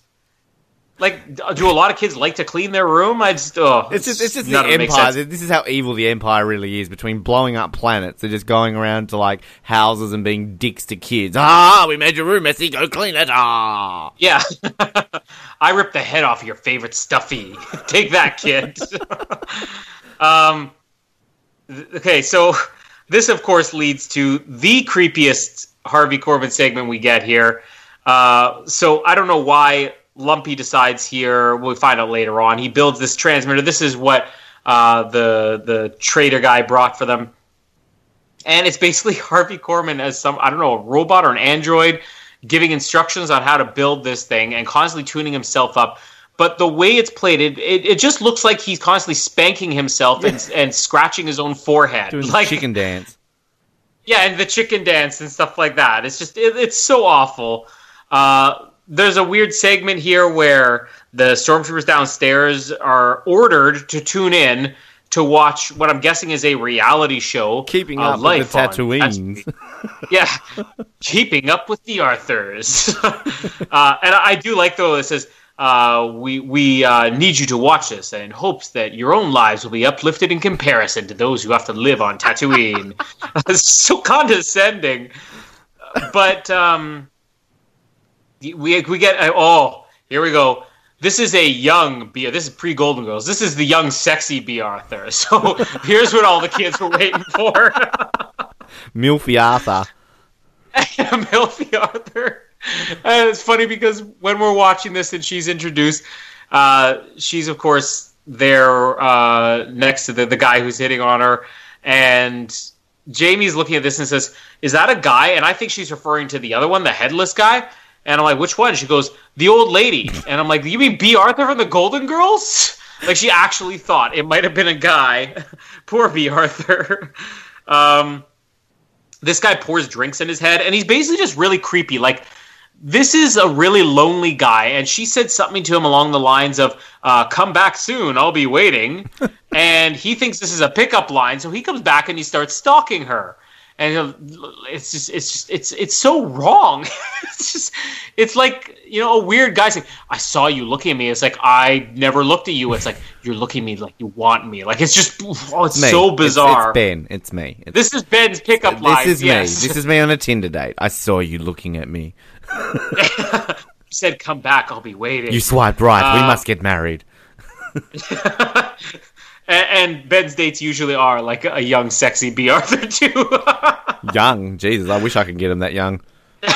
like, do a lot of kids like to clean their room? I just, oh, It's just, it's just the none of it makes empire. This is how evil the empire really is. Between blowing up planets, they're just going around to like houses and being dicks to kids. Ah, we made your room messy. Go clean it. Ah. Yeah. (laughs) I ripped the head off your favorite stuffy. (laughs) Take that, kid. (laughs) um, okay, so this, of course, leads to the creepiest Harvey Korman segment we get here. Uh, so I don't know why Lumpy decides here. We'll find out later on. He builds this transmitter. This is what uh, the the trader guy brought for them, and it's basically (laughs) Harvey Korman as some I don't know a robot or an android giving instructions on how to build this thing and constantly tuning himself up. But the way it's played, it, it, it just looks like he's constantly spanking himself and, and scratching his own forehead. Doing (laughs) like, the chicken dance. yeah, and the chicken dance and stuff like that. It's just it, it's so awful. Uh, there's a weird segment here where the stormtroopers downstairs are ordered to tune in to watch what I'm guessing is a reality show. Keeping uh, up with the Tatooines. Yeah, (laughs) keeping up with the Arthurs. (laughs) uh, and I do like though it says uh, we we uh, need you to watch this in hopes that your own lives will be uplifted in comparison to those who have to live on Tatooine. (laughs) so condescending, but um, we we get uh, oh here we go. This is a young Bea This is pre Golden Girls. This is the young, sexy Bea Arthur. (laughs) So here's what all the kids were waiting for. (laughs) Milfy Arthur. Milfy Arthur. (laughs) And it's funny because when we're watching this and she's introduced, uh, she's of course there uh, next to the, the guy who's hitting on her, and Jamie's looking at this and says, "Is that a guy?" And I think she's referring to the other one, the headless guy. And I'm like, "Which one?" She goes, "The old lady." And I'm like, "You mean Bea Arthur from the Golden Girls?" Like she actually thought it might have been a guy. (laughs) Poor Bea Arthur. (laughs) Um, this guy pours drinks in his head, and he's basically just really creepy. Like this is a really lonely guy, and she said something to him along the lines of uh, "Come back soon, I'll be waiting." (laughs) and he thinks this is a pickup line, so he comes back and he starts stalking her. And it's just, it's just, it's, it's so wrong. (laughs) it's just, it's like you know, a weird guy saying, "I saw you looking at me." It's like I never looked at you. It's like (laughs) you're looking at me like you want me. Like it's just, oh, it's Me. so bizarre. It's, Ben. It's me. It's, This is Ben's pickup line. this is yes. me. This is me on a Tinder date. I saw you looking at me. (laughs) said, "Come back, I'll be waiting." You swiped right. we Uh, must get married. And, and Ben's dates usually are like a young, sexy Bea (laughs) Arthur too. Young. Jesus, I wish I could get him that young. (laughs)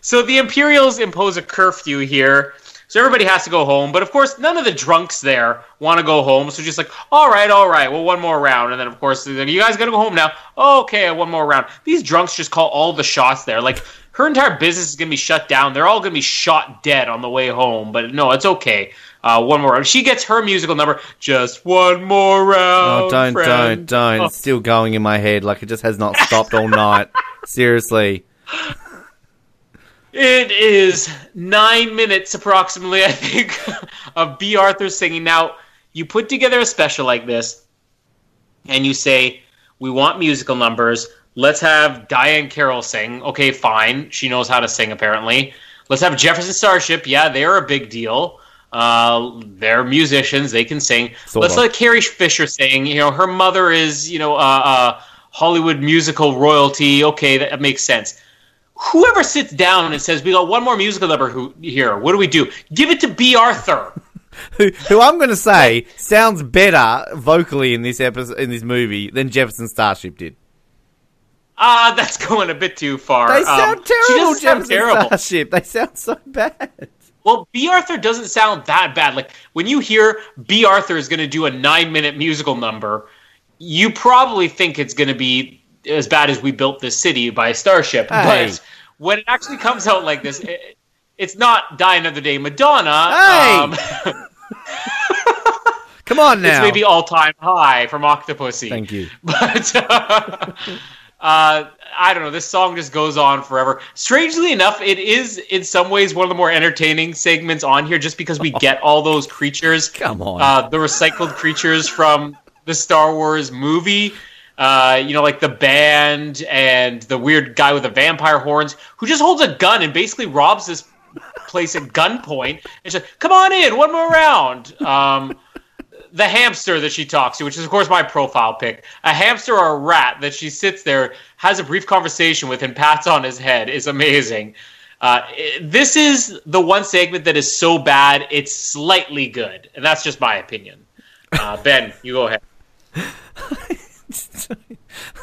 so the Imperials impose a curfew here. So everybody has to go home, but of course none of the drunks there want to go home. So just like, all right, all right, well one more round, and then of course like, you guys gotta go home now. okay, one more round. These drunks just call all the shots there. Like her entire business is gonna be shut down. They're all gonna be shot dead on the way home. But no, it's okay. Uh, one more round. She gets her musical number. Just one more round. Oh, don't, friend. don't, don't. Oh. It's still going in my head like it just has not stopped all night. (laughs) Seriously. It is nine minutes approximately, I think, (laughs) of Bea Arthur singing. Now, you put together a special like this, and you say, We want musical numbers. Let's have Diahann Carroll sing. Okay, fine. She knows how to sing, apparently. Let's have Jefferson Starship. Yeah, they're a big deal. Uh, they're musicians. They can sing. Sort Let's of. let Carrie Fisher sing. You know, her mother is, you know, uh, uh, Hollywood musical royalty. Okay, that makes sense whoever sits down and says we got one more musical number who, here what do we do give it to Bea Arthur (laughs) Who, who I'm going to say sounds better vocally in this episode, in this movie than Jefferson Starship did. ah that's (laughs) going a bit too far They Um, sound she terrible, Jefferson terrible Starship. They sound so bad. Well Bea Arthur doesn't sound that bad like when you hear Bea Arthur is going to do a nine minute musical number you probably think it's going to be as bad as we built this city by starship Hey. but when it actually comes out like this it, it's not die another day madonna Hey. um, (laughs) Come on (laughs) now. It's maybe all time high from Octopussy. Thank you. (laughs) But uh, uh, I don't know. This song just goes on forever. Strangely enough, it is in some ways one of the more entertaining segments on here, just because we get all those creatures. Come on. uh, the recycled creatures from the Star Wars movie. Uh, you know, like the band and the weird guy with the vampire horns who just holds a gun and basically robs this place at gunpoint and says, "Come on in, one more round." Um, the hamster that she talks to, which is of course my profile pic, a hamster or a rat that she sits there, has a brief conversation with, him, pats on his head is amazing. Uh, this is the one segment that is so bad it's slightly good, and that's just my opinion. Uh, (laughs) ben, you go ahead. (laughs)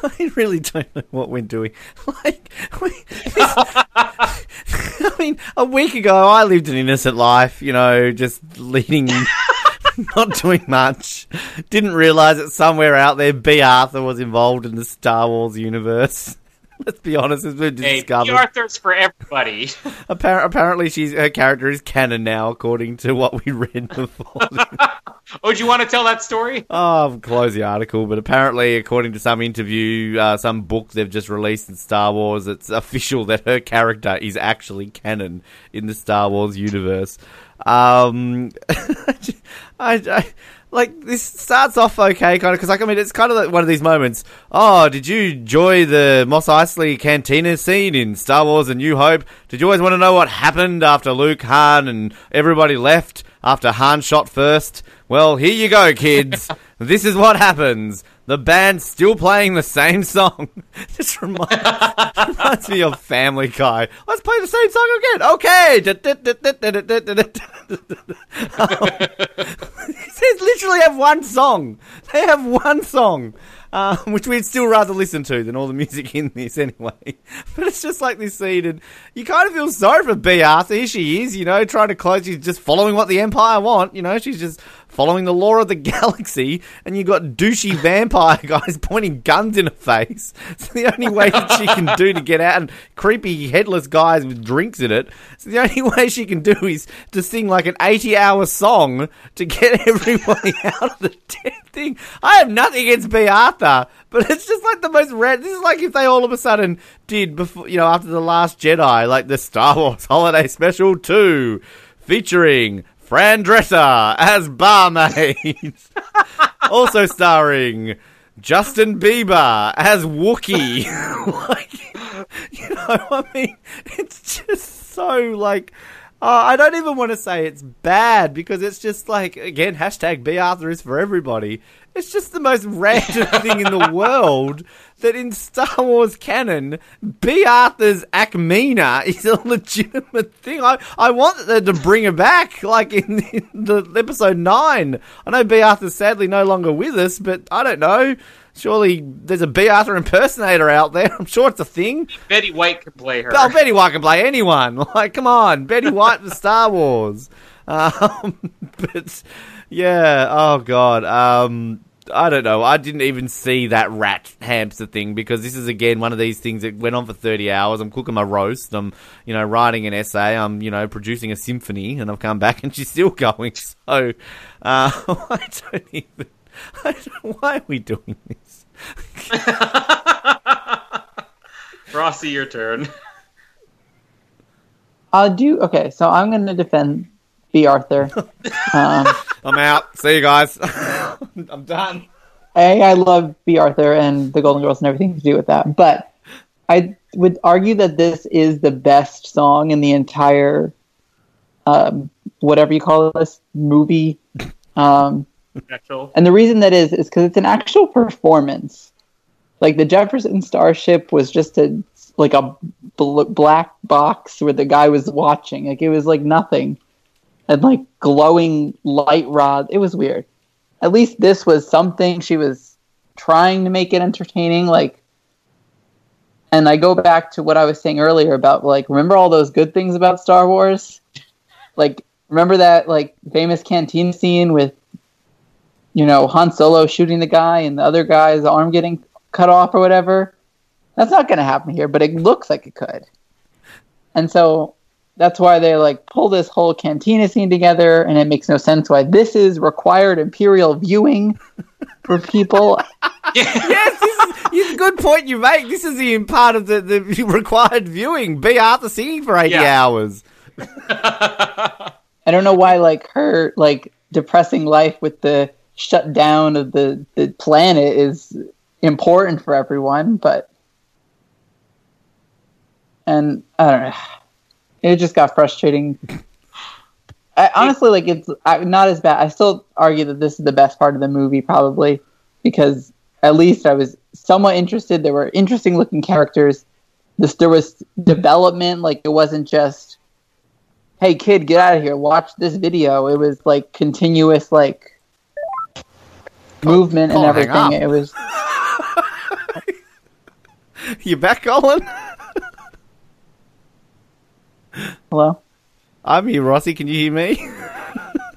I really don't know what we're doing. (laughs) Like, we, this- I mean, a week ago I lived an innocent life, you know, just leading, (laughs) not doing much. Didn't realize that somewhere out there, Bea Arthur was involved in the Star Wars universe. (laughs) Let's be honest, as we've Hey, discovered. Arthur's for everybody. (laughs) Appar- apparently, she's her character is canon now, according to what we read before. (laughs) oh, do you want to tell that story? oh, I've closed the article, but apparently, according to some interview, uh, some book they've just released in Star Wars, it's official that her character is actually canon in the Star Wars universe. Um, I, I like this starts off okay, kind of because like I mean it's kind of like one of these moments. Oh, did you enjoy the Mos Eisley Cantina scene in Star Wars: A New Hope? Did you always want to know what happened after Luke, Han, and everybody left after Han shot first? Well, here you go, kids. (laughs) this is what happens. The band's still playing the same song. Just remind, reminds me of Family Guy. Let's play the same song again. Okay. They literally have one song. They have one song, uh, which we'd still rather listen to than all the music in this anyway. But it's just like this scene, and you kind of feel sorry for Bea Arthur. Here she is, you know, trying to close. She's just following what the Empire want. You know, she's just following the law of the (laughs) galaxy, and you got douchey vampire (laughs) guys pointing guns in her face. It's the only way that she can do to get out, and creepy headless guys with drinks in it. So the only (laughs) way she can do is to sing like an 80 hour song to get everybody out of the damn thing. I have nothing against Bea Arthur, but it's just like the most red. This is like if they all of a sudden did before, you know, after The Last Jedi, like the Star Wars Holiday Special 2, featuring Fran Drescher as barmaid. (laughs) also starring Justin Bieber as Wookiee. (laughs) like, you know, I mean, it's just so like. Uh, I don't even want to say it's bad because it's just like again hashtag Bea Arthur is for everybody. It's just the most random (laughs) thing in the world that in Star Wars canon, Bea Arthur's Ackmena is a legitimate thing. I I want them to bring her back, like in, in the episode nine. I know Bea Arthur's sadly no longer with us, but I don't know. Surely there's a Bea Arthur impersonator out there. (laughs) I'm sure it's a thing. Betty White can play her. Oh, Betty White can play anyone. (laughs) Like, come on, Betty White for Star Wars. (laughs) Um, but yeah, oh god. Um, I don't know. I didn't even see that rat hamster thing because this is again one of these things that went on for 30 hours. I'm cooking my roast. I'm, you know, writing an essay. I'm, you know, producing a symphony, and I've come back and she's still going. So, uh, I don't even. I don't, why are we doing this? (laughs) Rossi, your turn. I'll do okay. So I'm going to defend Bea Arthur. (laughs) um, I'm out. See you guys. (laughs) I'm done. A, I love Bea Arthur and the Golden Girls and everything to do with that. But I would argue that this is the best song in the entire, um, whatever you call this movie. Um, And the reason that is is because it's an actual performance. Like the Jefferson Starship was just a like a bl- black box where the guy was watching. Like it was like nothing, and like glowing light rod. It was weird. At least this was something she was trying to make it entertaining. Like, and I go back to what I was saying earlier about like remember all those good things about Star Wars. Like remember that like famous canteen scene with you know, Han Solo shooting the guy and the other guy's arm getting cut off or whatever. That's not going to happen here, but it looks like it could. And so that's why they like pull this whole cantina scene together, and it makes no sense why this is required imperial viewing for people. (laughs) yes, this is, it's a good point you make. This is the part of the, the (laughs) required viewing. Bea Arthur singing for 80 Yeah. hours. (laughs) I don't know why like her like depressing life with the shutdown of the the planet is important for everyone, but and I don't know. It just got frustrating. I, honestly, like it's not as bad. I still argue that this is the best part of the movie, probably because at least I was somewhat interested. There were interesting looking characters. This there was development. Like it wasn't just hey kid get out of here watch this video it was like continuous like movement and everything. It was (laughs) You back, Colin? Hello. I'm here, Rossi. Can you hear me?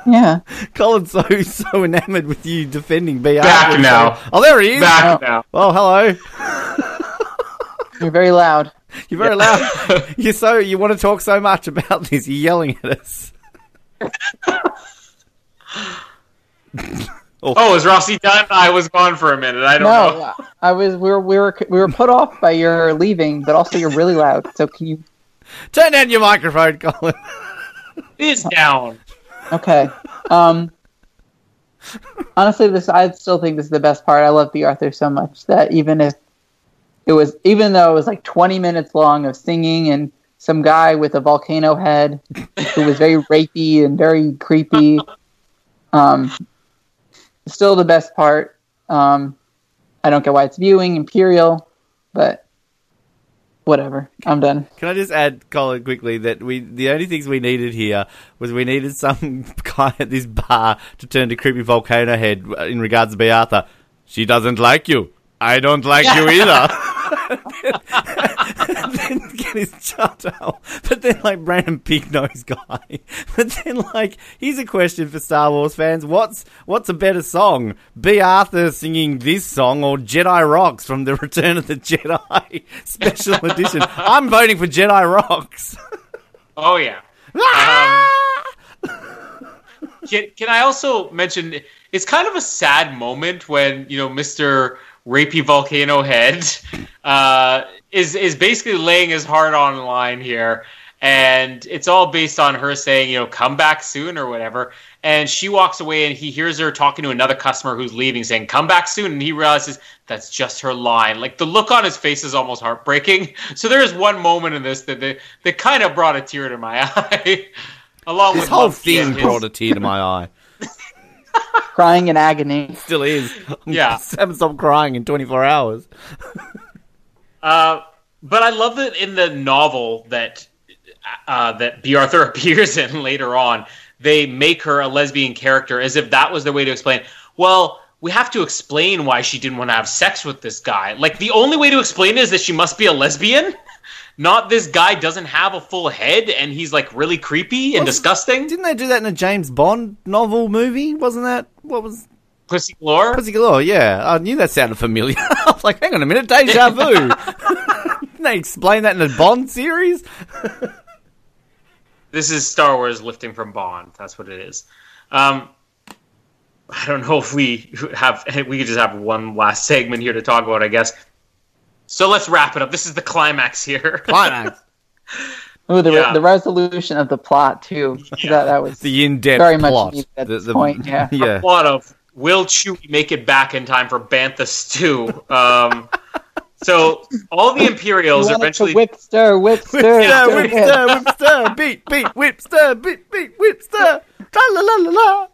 Yeah. (laughs) Colin's so so enamored with you defending BR. Back now. Oh, there he is. Back Oh. now. Oh, hello. You're very loud. You're very loud. You're so you want to talk so much about this. You're yelling at us. (laughs) Oh, is Rossi done? I was gone for a minute. I don't know. No, I was. We were. We were. We were put off by your leaving, but also you're really loud. So can you? Turn down your microphone, Colin. It is down. Okay. Um. Honestly, this I still think this is the best part. I love the Arthur so much that even if it was, even though it was like 20 minutes long of singing and some guy with a volcano head who was very (laughs) rapey and very creepy, um, still the best part. Um, I don't get why it's viewing Imperial, but whatever. I'm done. Can I just add, Colin, quickly that we the only things we needed here was we needed some (laughs) guy at this bar to turn to creepy volcano head in regards to Bea Arthur. She doesn't like you. I don't like you (laughs) either. (laughs) (laughs) then get his shut up. But then, like, random Pig Nose guy. (laughs) But then, like, here's a question for Star Wars fans: What's what's a better song? Bea Arthur singing this song or Jedi Rocks from the (laughs) Return of the Jedi Special Edition? I'm voting for Jedi Rocks. Oh yeah. Um, can, can I also mention it's kind of a sad moment when you know Mr. Rapey Volcano Head uh, is is basically laying his heart on the line here, and it's all based on her saying you know come back soon or whatever. And she walks away, and he hears her talking to another customer who's leaving, saying "come back soon," and he realizes that's just her line. Like the look on his face is almost heartbreaking. (laughs) So there is one moment in this that they, that kind of brought a tear to my (laughs) eye. Along This with whole thing brought a tear to my eye. Crying in agony. Still is. Yeah. haven't stopped crying in 24 hours. (laughs) Uh, but I love that in the novel that uh, that Bea Arthur (laughs) appears in later on, they make her a lesbian character as if that was the way to explain. Well, we have to explain why she didn't want to have sex with this guy. Like the only way to explain it is that she must be a lesbian. (laughs) Not this guy doesn't have a full head and he's like really creepy and disgusting. Didn't they do that in a James Bond novel movie? Wasn't that what was Pussy galore. Pussy Galore? Yeah, I knew that sounded familiar. (laughs) I was like, hang on a minute, deja vu. (laughs) (laughs) Didn't they explain that in the Bond series? This is Star Wars lifting from Bond. That's what it is. Um, I don't know if we have we could just have one last segment here to talk about. I guess. So let's wrap it up. This is the climax here. (laughs) Climax. Ooh, the, Yeah. the resolution of the plot too. That that was the in-depth Very much plot. needed at the, this point, yeah. (laughs) yeah. plot of will Chewie make it back in time for Bantha stew? Um, so all the Imperials You are to eventually whip stir, whip stir, Whip stir, stir, whip whip. stir, whip stir, beat, beat, whip stir, beat, beat, whip stir. Tra la la la la.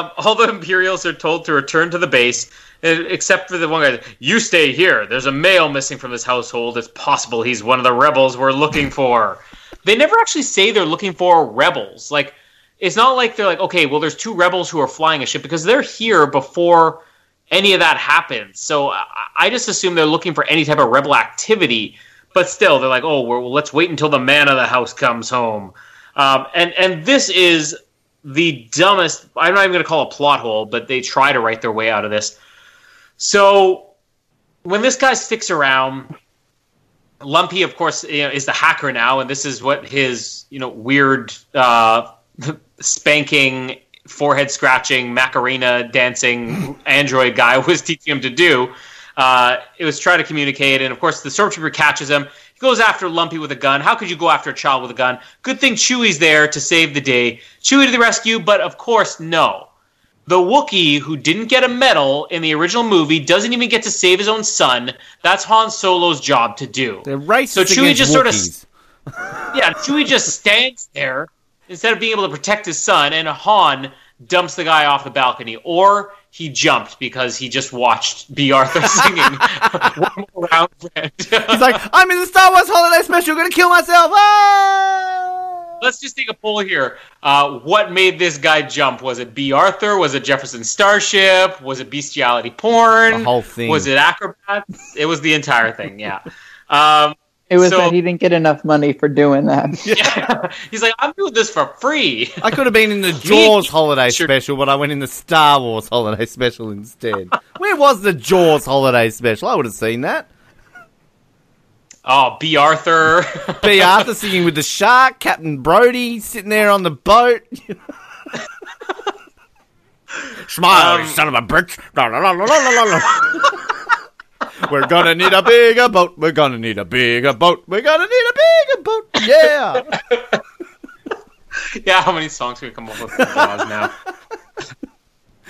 Um, all the Imperials are told to return to the base, except for the one guy. You stay here. There's a male missing from this household. It's possible he's one of the rebels we're looking for. They never actually say they're looking for rebels. Like, it's not like they're like, okay, well, there's two rebels who are flying a ship because they're here before any of that happens. So I, just assume they're looking for any type of rebel activity. But still, they're like, oh, well, let's wait until the man of the house comes home. Um, and and this is the dumbest. I'm not even going to call it a plot hole, but they try to write their way out of this. So when this guy sticks around, Lumpy, of course, you know, is the hacker now, and this is what his you know weird uh, (laughs) spanking, forehead scratching, Macarena dancing android guy (laughs) was teaching him to do. Uh, it was try to communicate, and of course, the stormtrooper catches him. He goes after Lumpy with a gun. How could you go after a child with a gun? Good thing Chewie's there to save the day. Chewie to the rescue, but of course, no. The Wookiee, who didn't get a medal in the original movie, doesn't even get to save his own son. That's Han Solo's job to do. They're racist So Chewie just sort of- Wookiees. (laughs) Yeah, Chewie just stands there instead of being able to protect his son, and Han dumps the guy off the balcony, or he jumped because he just watched (laughs) Bea Arthur singing (laughs) one more round. He's like, I'm in the Star Wars Holiday Special, gonna kill myself. Ah! Let's just take a poll here. Uh, what made this guy jump? Was it Bea Arthur? Was it Jefferson Starship? Was it bestiality porn? The whole thing. Was it acrobats? it was the entire thing. Yeah. (laughs) Um, It was So- that he didn't get enough money for doing that. (laughs) yeah. He's like, I'm doing this for free. I could have been in the (laughs) Jaws holiday Sure. special, but I went in the Star Wars holiday special instead. Where was the Jaws holiday special? I would have seen that. Oh, Bea Arthur. (laughs) Bea Arthur singing with the shark, Captain Brody sitting there on the boat. (laughs) Smile, Um, son of a bitch. La, la, la. (laughs) We're gonna need a bigger boat. We're gonna need a bigger boat. We're gonna need a bigger boat. Yeah. yeah, how many songs can we come up with now?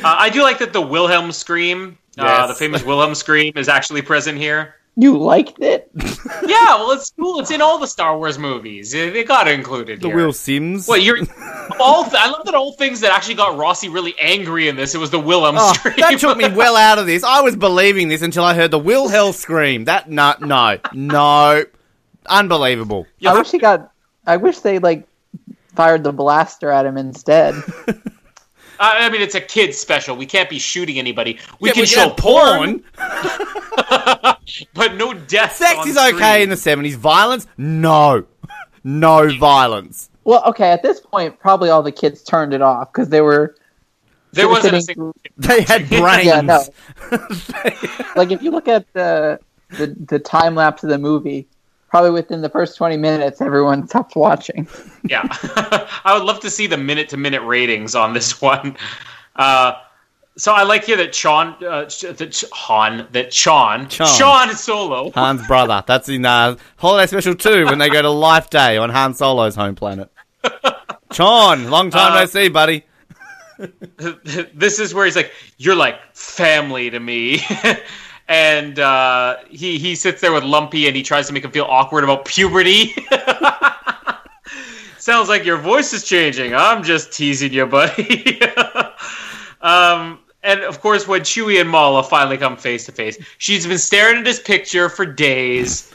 Uh, I do like that the Wilhelm scream, uh, the famous Wilhelm scream, is actually present here. You liked it? (laughs) Yeah, well, it's cool. It's in all the Star Wars movies. It, they got included. The here. Will Sims. What you're (laughs) all? Th- I love that all things that actually got Rossi really angry in this. It was the Wilhelm Oh, scream. that took me well out of this. I was believing this until I heard the Will Hell scream. That no, no, no, unbelievable. I wish he got. I wish they like fired the blaster at him instead. (laughs) I I mean, it's a kids special. We can't be shooting anybody. We Yeah, can we show have porn, (laughs) but no deaths. Sex on is okay in the seventies. Violence, no, (laughs) no violence. well, okay, at this point, probably all the kids turned it off because they were. There wasn't a sitting single. They had (laughs) brains. Yeah, no. like if you look at the the, the time lapse of the movie, probably within the first twenty minutes, everyone (laughs) stopped watching. Yeah, (laughs) I would love to see the minute to minute ratings on this one. Uh, so I like here that Sean, uh, that Ch- Han, that Sean, Sean. Sean Solo. Han's brother. That's in uh, Holiday Special 2 when they go to Life Day on Han Solo's home planet. (laughs) Sean, long time Uh, no see, buddy. this is where he's like, "You're like family to me," and uh, he he sits there with Lumpy and he tries to make him feel awkward about puberty. (laughs) Sounds like your voice is changing. I'm just teasing you, buddy. (laughs) um, and of course, when Chewie and Malla finally come face to face, she's been staring at his picture for days.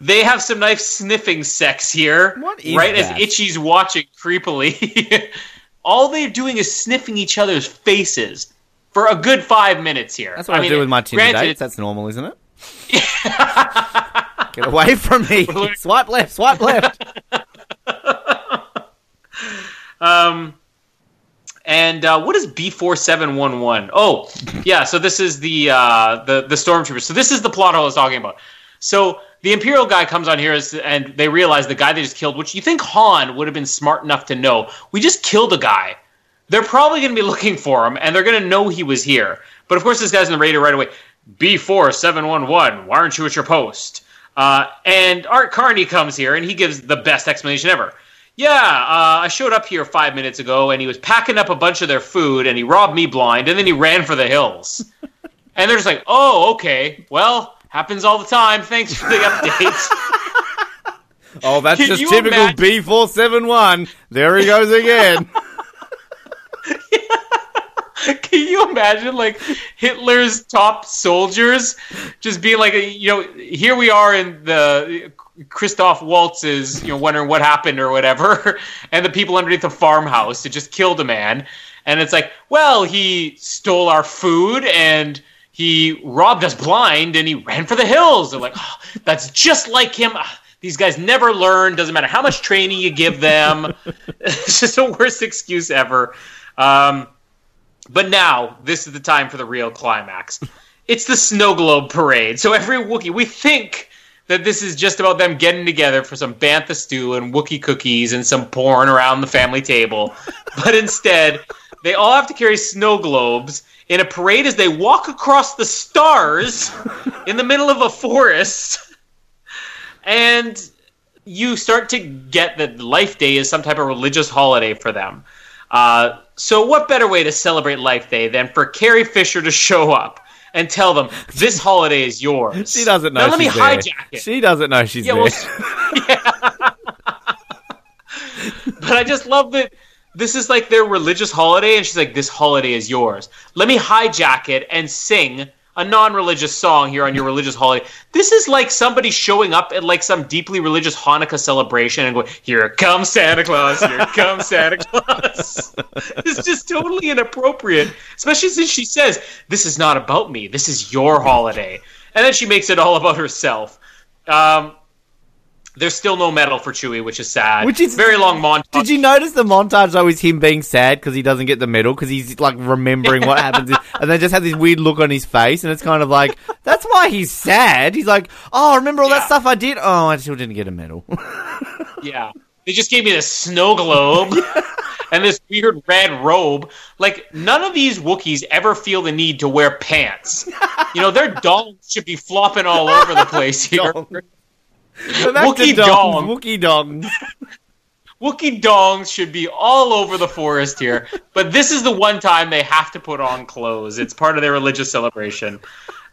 They have some nice sniffing sex here, right that? as Itchy's watching creepily. (laughs) All they're doing is sniffing each other's faces for a good five minutes here. That's what I, mean, do with my Tinder granted, dates. That's normal, isn't it? (laughs) Get away from me. swipe left, swipe left. (laughs) Um, and uh, what is B four seven one one? Oh, yeah. So this is the uh, the the stormtroopers. So this is the plot hole I was talking about. So the Imperial guy comes on here and they realize the guy they just killed, which you think Han would have been smart enough to know. We just killed a guy. They're probably going to be looking for him, and they're going to know he was here. But of course, this guy's in the radio right away. B four seven one one. Why aren't you at your post? Uh, and Art Carney comes here, and he gives the best explanation ever. Yeah, uh, I showed up here five minutes ago, and he was packing up a bunch of their food, and he robbed me blind, and then he ran for the hills. (laughs) and they're just like, "Oh, okay. Well, happens all the time. Thanks for the update." (laughs) Oh, that's Can just typical imagine- B471. There he goes again. (laughs) (laughs) Can you imagine like Hitler's top soldiers just being like, you know, here we are in the Christoph Waltz's, you know, wondering what happened or whatever, (laughs) and the people underneath the farmhouse that just killed a man, and it's like, well, he stole our food and he robbed us blind and he ran for the hills. They're like, oh, that's just like him. Ah, These guys never learn. Doesn't matter how much training you give them. (laughs) it's just the worst excuse ever. Um, but now, this is the time for the real climax. (laughs) It's the snow globe parade. So every Wookiee, we think that this is just about them getting together for some bantha stew and Wookiee cookies and some porn around the family table. (laughs) But instead, they all have to carry snow globes in a parade as they walk across the stars (laughs) in the middle of a forest. And you start to get that Life Day is some type of religious holiday for them. Uh, so, what better way to celebrate Life Day than for Carrie Fisher to show up and tell them this holiday is yours? (laughs) She doesn't know Now, let me there. hijack it. She doesn't know she's Yeah, there. well, (laughs) yeah. but I just love that this is like their religious holiday, and she's like, "This holiday is yours." Let me hijack it and sing a non-religious song here on your religious holiday. This is like somebody showing up at like some deeply religious Hanukkah celebration and going, "Here comes Santa Claus! Here comes Santa (laughs) Claus!" it's just totally inappropriate, especially since she says, "This is not about me. This is your holiday," and then she makes it all about herself. Um, there's still no medal for Chewie, which is sad. Which is- very long montage. Did you notice the montage though is him being sad because he doesn't get the medal because he's like remembering what happens (laughs) and they just have this weird look on his face and it's kind of like that's why he's sad. He's like, oh, remember all that stuff I did? Oh, I still didn't get a medal. (laughs) Yeah. They just gave me this snow globe (laughs) and this weird red robe. Like, none of these Wookiees ever feel the need to wear pants. You know, their dongs should be flopping all over the place here. Go back to Wookiee dongs, dong. Wookiee dongs. Wookiee dongs should be all over the forest here. But this is the one time they have to put on clothes. It's part of their religious celebration.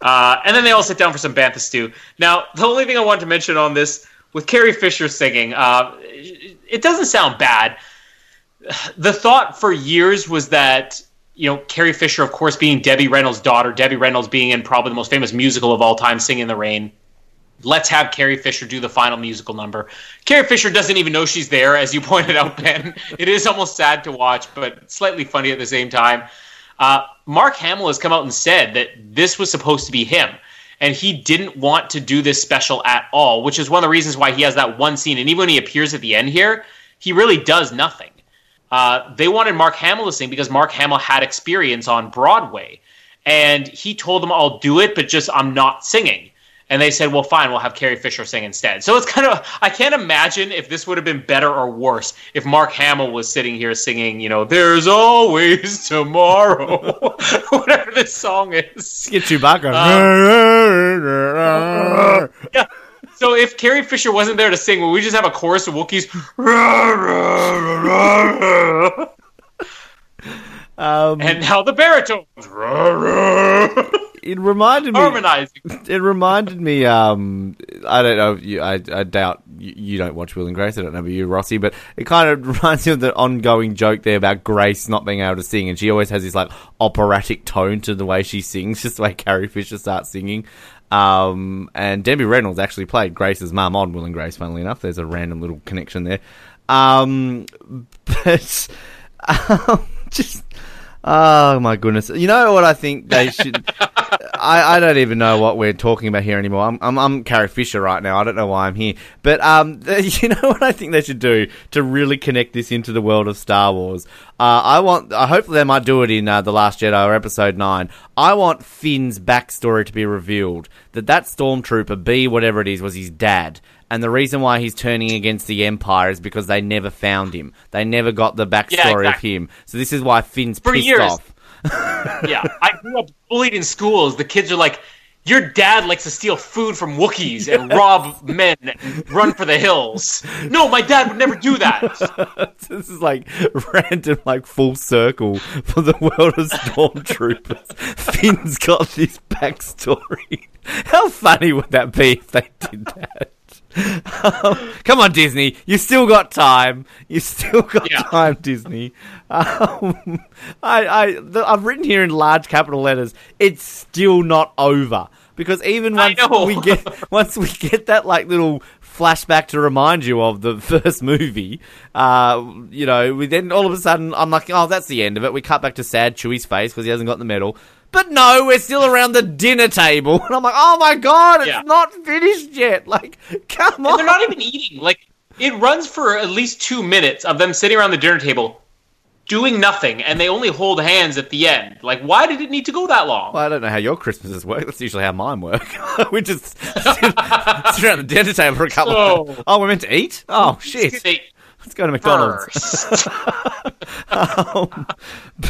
Uh, and then they all sit down for some bantha stew. Now, the only thing I want to mention on this, with Carrie Fisher singing, uh, it doesn't sound bad. The thought for years was that, you know, Carrie Fisher, of course, being Debbie Reynolds' daughter, Debbie Reynolds being in probably the most famous musical of all time, Singing in the Rain, let's have Carrie Fisher do the final musical number. Carrie Fisher doesn't even know she's there, as you (laughs) pointed out, Ben. It is almost sad to watch, but slightly funny at the same time. Uh, Mark Hamill has come out and said that this was supposed to be him, and he didn't want to do this special at all, which is one of the reasons why he has that one scene. And even when he appears at the end here, he really does nothing. Uh, they wanted Mark Hamill to sing because Mark Hamill had experience on Broadway. And he told them, I'll do it, but just I'm not singing. And they said, well, fine, we'll have Carrie Fisher sing instead. So it's kind of, I can't imagine if this would have been better or worse if Mark Hamill was sitting here singing, you know, there's always tomorrow, (laughs) whatever this song is. Get Chewbacca. (laughs) Yeah. So if Carrie Fisher wasn't there to sing, would we just have a chorus of Wookiees? (laughs) um, and now the baritones it reminded me. harmonizing. It reminded me. Um, I don't know. You, I, I doubt you, you don't watch Will and Grace. I don't know about you, Rossi, but it kind of (laughs) reminds me of the ongoing joke there about Grace not being able to sing, and she always has this like operatic tone to the way she sings, (laughs) just the way Carrie Fisher starts singing. Um, and Debbie Reynolds actually played Grace's mum on Will and Grace. Funnily enough, there's a random little connection there. Um, (laughs) but um, just. Oh my goodness! You know what I think they (laughs) should. I, I don't even know what we're talking about here anymore. I'm, I'm I'm Carrie Fisher right now. I don't know why I'm here, but um, (laughs) you know what I think they should do to really connect this into the world of Star Wars. Uh, I want. Uh, hopefully, they might do it in uh, the Last Jedi or Episode Nine. I want Finn's backstory to be revealed. That that stormtrooper B, whatever it is, was his dad. And the reason why he's turning against the Empire is because they never found him. They never got the backstory of exactly. him. So this is why Finn's For pissed years. off. (laughs) yeah, I grew up bullied in schools. The kids are like, "Your dad likes to steal food from Wookiees and rob men and run for the hills." No, my dad would never do that. (laughs) this is like random, like full circle for the world of stormtroopers. (laughs) Finn's got this backstory. How funny would that be if they did that? Um, (laughs) come on, Disney. You still got time. You still got Yeah. time, Disney. Um, (laughs) I, I, the, I've written here in large capital letters. It's still not over because even once we get (laughs) once we get that like little flashback to remind you of the first movie, uh, you know, we then all of a sudden I'm like, oh, that's the end of it. We cut back to sad Chewie's face because he hasn't got the medal. But no, we're still around the dinner table, (laughs) and I'm like, oh my god, it's Yeah. not finished yet. (laughs) Like, come on. And they're not even eating. Like it runs for at least two minutes of them sitting around the dinner table doing nothing, and they only hold hands at the end. Like, why did it need to go that long? Well, I don't know how your Christmases work. That's usually how mine work. (laughs) we just sit, sit around the dinner table for a couple. of So- Oh, we're meant to eat. Oh shit! Let's go to McDonald's. (laughs) Um,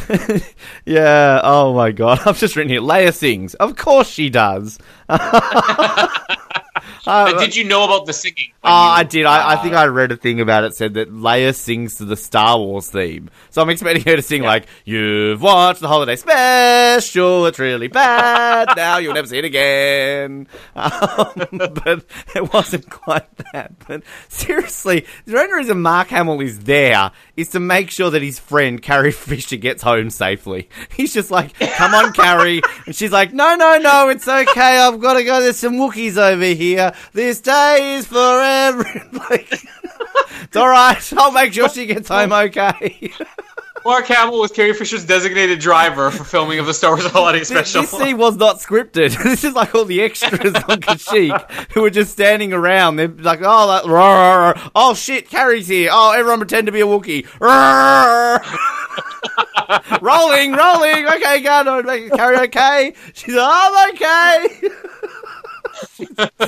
(laughs) yeah. Oh my god. (laughs) I've just written here. Leia sings. Of course she does. Uh, But did you know about the singing? Oh, you- I did. I, I think uh, I read a thing about it said that Leia sings to the Star Wars theme. So I'm expecting her to sing like, "You've watched the holiday special. It's really bad. (laughs) now you'll never see it again." (laughs) Um, but it wasn't quite that. But seriously, the only reason Mark Hamill is there is to make sure that his friend Carrie (laughs) Fisher gets home safely. He's just like, "Come on, Carrie," and she's like, "No, no, no, it's okay. I've got to go. There's some Wookiees over here. This day is forever." (laughs) like, it's all right. I'll make sure she gets home okay. (laughs) Mark Hamill was Carrie Fisher's designated driver for filming of the Star Wars Holiday This, Special. this scene was not scripted. (laughs) This is like all the extras on Kashyyyk who were just standing around. They're like, oh, like, "Rah, rah, rah. oh shit, Carrie's here. Oh, everyone pretend to be a Wookiee. Rah." (laughs) rolling, rolling. Okay, go Carrie okay. She's like, I'm okay. (laughs)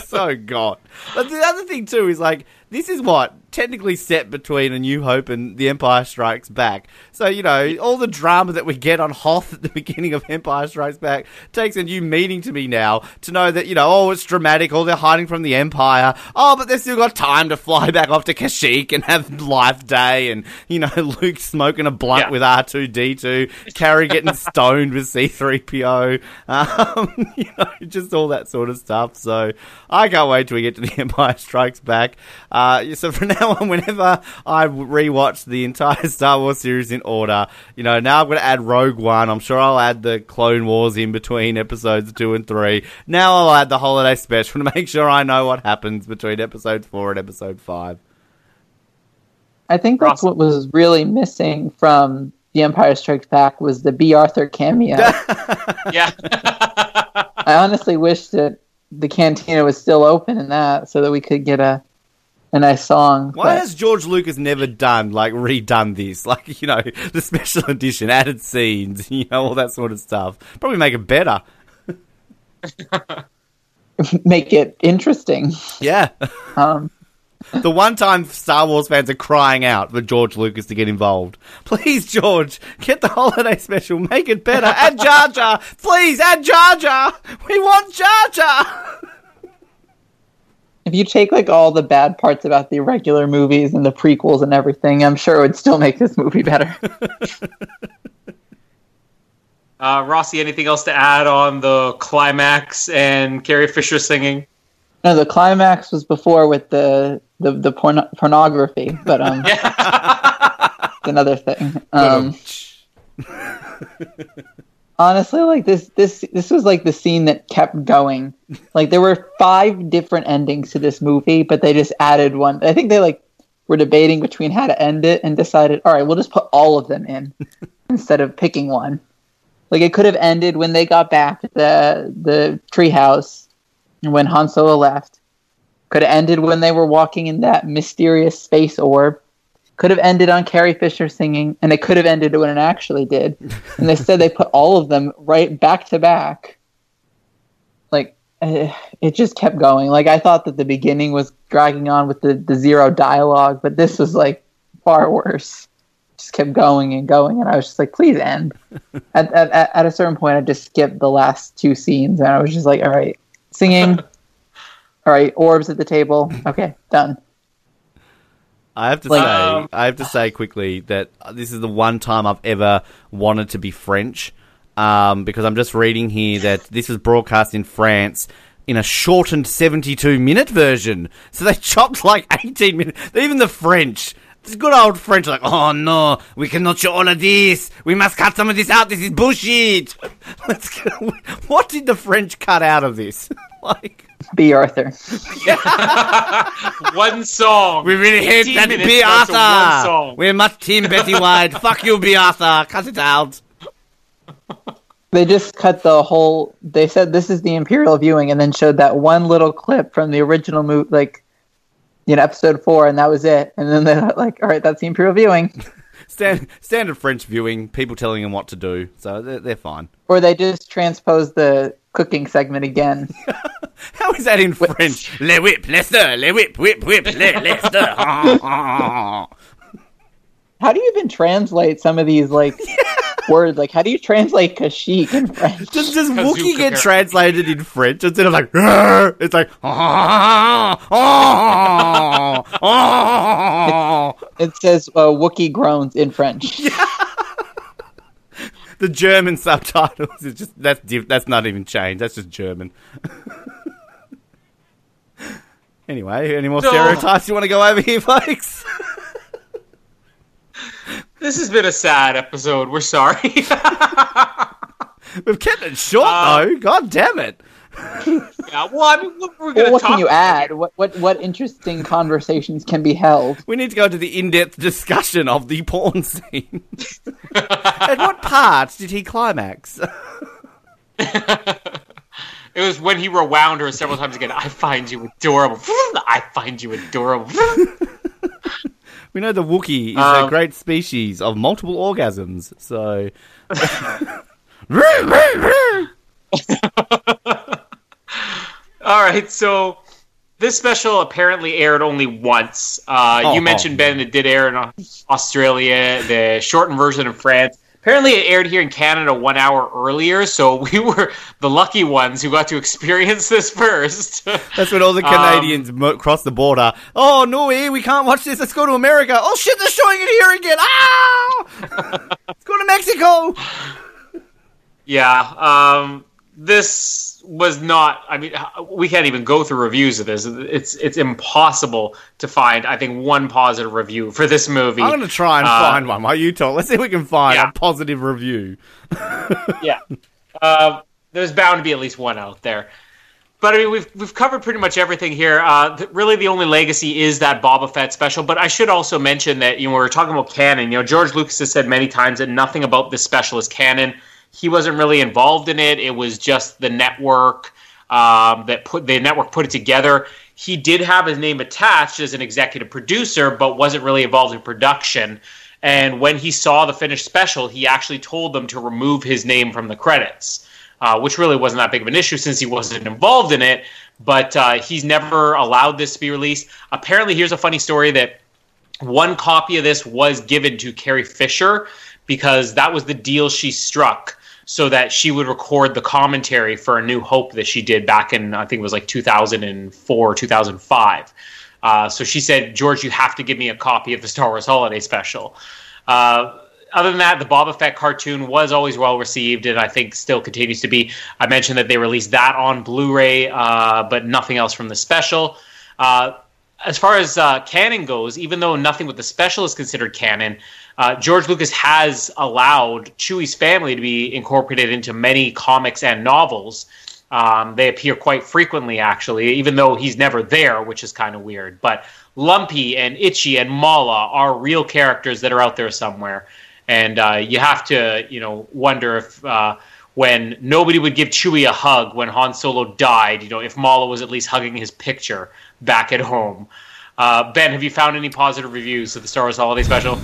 So god. But the other thing too is like, this is what technically set between A New Hope and The Empire Strikes Back. So you know, all the drama that we get on Hoth at the (laughs) beginning of Empire Strikes Back takes a new meaning to me now. To know that you know, oh, it's dramatic. Oh, they're hiding from the Empire. Oh, but they've still got time to fly back off to Kashyyyk and have Life Day, and you know, (laughs) Luke smoking a blunt Yeah. with R two D two, Carrie getting (laughs) stoned with C three PO. Um, you know, just all that sort of stuff. So I can't wait till we get to the Empire Strikes Back. Uh, so from now on, whenever I rewatch the entire Star Wars series in order, you know, now I'm going to add Rogue One. I'm sure I'll add the Clone Wars in between episodes two and three. Now I'll add the holiday special to (laughs) make sure I know what happens between episode four and episode five. I think that's Awesome. what was really missing from The Empire Strikes Back was the Bea Arthur cameo. (laughs) yeah. (laughs) I honestly wish that the cantina was still open in that so that we could get a a nice song. Why but- has George Lucas never done like redone this? (laughs) Like you know, the special edition, added scenes, (laughs) you know, all that sort of stuff. Probably make it better. (laughs) make it interesting? Yeah. Um, the one time Star Wars fans are crying out for George Lucas to get involved. Please, George, get the holiday special, make it better. Add Jar Jar. Please, add Jar Jar. We want Jar Jar. If you take like all the bad parts about the regular movies and the prequels and everything, I'm sure it would still make this movie better. (laughs) Uh, Rossi, anything else to add on the climax and Carrie Fisher singing? no, the climax was before with the the, the porn- pornography, but um, (laughs) it's another thing. Um, (laughs) honestly like this this this was like the scene that kept going. Like there were five different endings to this movie but they just added one. I think they like were debating between how to end it and decided all right we'll just put all of them in (laughs) instead of picking one. Like it could have ended when they got back at the the treehouse and when Han Solo left. Could have ended when they were walking in that mysterious space orb could have ended on Carrie Fisher singing, and it could have ended when it actually did. And they said they put all of them right back to back. Like eh, it just kept going. Like I thought that the beginning was dragging on with the, the zero dialogue, but this was like far worse. Just kept going and going, and I was just like, please end. (laughs) at, at, at at a certain point, I just skipped the last two scenes, and I was just like, all right, singing. (laughs) all right, orbs at the table. Okay, done. I have to Like- say, Um, I have to say quickly that this is the one time I've ever wanted to be French, um, because I'm just reading here that this was broadcast in France in a shortened 72 minute version. So they (laughs) chopped like 18 minutes. Even the French. This good old French, like, oh no, we cannot show all of this. We must cut some of this out. This is bullshit. (laughs) Let's go. What did the French cut out of this? (laughs) like, Bea Arthur. (laughs) One song. We really hate that minutes B. worth of one Arthur. We're much Team Betty (laughs) White. Fuck you, Bea Arthur. Cut it out. They just cut the whole. They said this is the Imperial viewing, and then showed that one little clip from the original movie, like you know, episode four, and that was it. And then they're like, "All right, that's the Imperial viewing," Stand, standard French viewing, people telling them what to do, so they're, they're fine. or they just transpose the cooking segment again. (laughs) How is that in French? Le whip, le stir, le whip, whip, whip, le, le stir. (laughs) (laughs) How do you even translate some of these like (laughs) words. Like, how do you translate Kashyyyk in French? Does, does Wookiee get apparently. translated in French instead of like, "Rrr," it's like, "Ah, ah, ah." It says uh, Wookiee groans in French. (laughs) the German subtitles is just that's diff- that's not even changed. That's just German. (laughs) anyway, any more No. stereotypes you want to go over here, folks? This has been a sad episode. We're sorry. (laughs) We've kept it short Uh, though. God damn it! (laughs) yeah, well, I mean, what we're gonna Well, what talk can you add? What what what interesting conversations can be held? We need to go to the in-depth discussion of the porn scene. (laughs) At what part did he climax? It was when he rewound her several times again. I find you adorable. I find you adorable. We know the Wookiee is a Um, great species of multiple orgasms, so. (laughs) All right, so this special apparently aired only once. Uh, Oh. you mentioned Ben it did air in Australia, the shortened version in France. Apparently, it aired here in Canada one hour earlier, so (laughs) we were the lucky ones who got to experience this first. That's when all the Um, Canadians mo- cross the border. Oh no, eh, we can't watch this. Let's go to America. Oh shit, they're showing it here again. Ah! (laughs) Let's go to Mexico. Yeah, um, this was not. I mean, we can't even go through reviews of this. It's it's impossible to find. I think one positive review for this movie. I'm gonna try and Uh, find one. While you talk, let's see if we can find Yeah. a positive review. (laughs) yeah, uh, there's bound to be at least one out there. But I mean, we've we've covered pretty much everything here. Uh, th- really, the only legacy is that Boba Fett special. But I should also mention that you know we were talking about canon. You know, George Lucas has said many times that nothing about this special is canon. He wasn't really involved in it. It was just the network um, that put the network put it together. He did have his name attached as an executive producer, but wasn't really involved in production. And when he saw the finished special, he actually told them to remove his name from the credits, uh, which really wasn't that big of an issue since he wasn't involved in it. But uh, he's never allowed this to be released. Apparently, here's a funny story that one copy of this was given to Carrie Fisher because that was the deal she struck so that she would record the commentary for A New Hope that she did back in, I think it was like 2004 2005. Uh, so she said, George, you have to give me a copy of the Star Wars Holiday Special. Uh, other than that, the Boba Fett cartoon was always well received, and I think still continues to be. I mentioned that they released that on Blu-ray, uh, but nothing else from the special. Uh, as far as uh, canon goes, even though nothing with the special is considered canon, uh, George Lucas has allowed Chewie's family to be incorporated into many comics and novels. Um, they appear quite frequently, actually, even though he's never there, which is kind of weird. But Lumpy and Itchy and Malla are real characters that are out there somewhere, and uh, you have to, you know, wonder if uh, when nobody would give Chewie a hug when Han Solo died, you know, if Malla was at least hugging his picture back at home. Uh, ben, have you found any positive reviews of the Star Wars Holiday Special?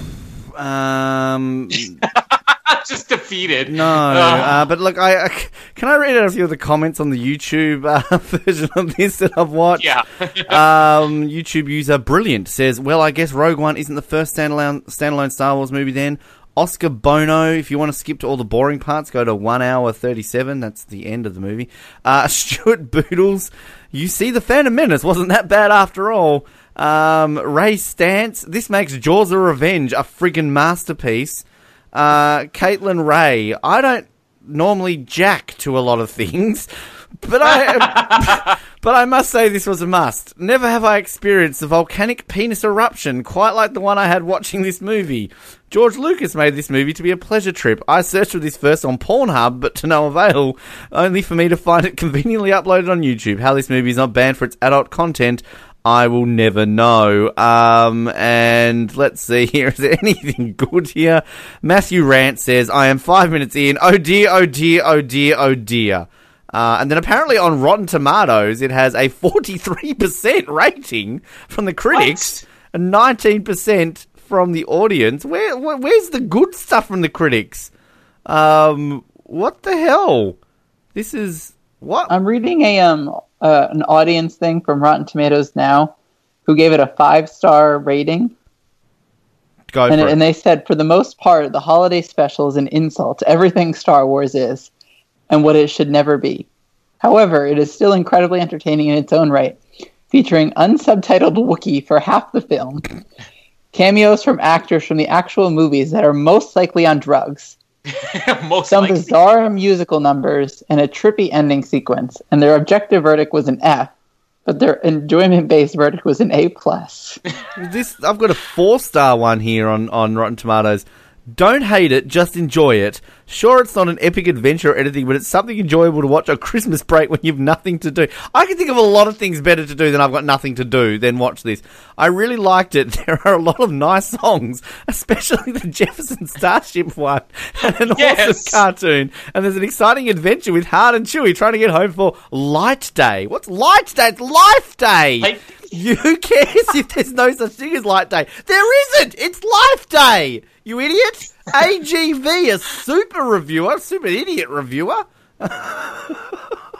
Um, (laughs) Just defeated. no, Uh, but look, I, I can I read out a few of the comments on the YouTube uh, (laughs) version of this that I've watched. yeah. (laughs) um, YouTube user Brilliant says, "Well, I guess Rogue One isn't the first standalone standalone Star Wars movie. Then Oscar Bono, if you want to skip to all the boring parts, go to one hour thirty seven. That's the end of the movie. Uh, Stuart Boodles, you see, the Phantom Menace wasn't that bad after all. Um, Ray Stance, this makes Jaws of Revenge a friggin' masterpiece. Uh, Caitlin Ray, I don't normally jack to a lot of things, but I (laughs) but I must say this was a must. Never have I experienced a volcanic penis eruption quite like the one I had watching this movie. George Lucas made this movie to be a pleasure trip. I searched for this first on Pornhub, but to no avail, only for me to find it conveniently uploaded on YouTube. How this movie is not banned for its adult content, I will never know. Um, and let's see (laughs) here. Is there anything good here? Matthew Rant says, I am five minutes in. Oh dear, oh dear, oh dear, oh dear. Uh, and then apparently on Rotten Tomatoes, it has a 43% (laughs) rating from the critics and 19% from the audience. Where, where Where's the good stuff from the critics? Um, what the hell? This is. What? I'm reading a um uh, an audience thing from Rotten Tomatoes now, who gave it a five star rating. And, and they said, for the most part, the holiday special is an insult to everything Star Wars is and what it should never be. However, it is still incredibly entertaining in its own right, featuring unsubtitled Wookiee for half the film, cameos from actors from the actual movies that are most likely on drugs, (laughs) some likely. bizarre musical numbers, and a trippy ending sequence. And their objective verdict was an F, but their enjoyment-based verdict was an A plus. This I've got a four star one here on on Rotten Tomatoes. Don't hate it, just enjoy it. Sure, it's not an epic adventure or anything, but it's something enjoyable to watch on Christmas break when you've nothing to do. I can think of a lot of things better to do than I've got nothing to do than watch this. I really liked it. (laughs) There are a lot of nice songs, especially the Jefferson Starship one, and an Yes. awesome cartoon. And there's an exciting adventure with Hard and Chewie trying to get home for Light Day. What's Light Day? It's Life Day. You who (laughs) cares if there's no such thing as Light Day? There isn't. It's Life Day. You idiot. AGV, a super reviewer, super idiot reviewer.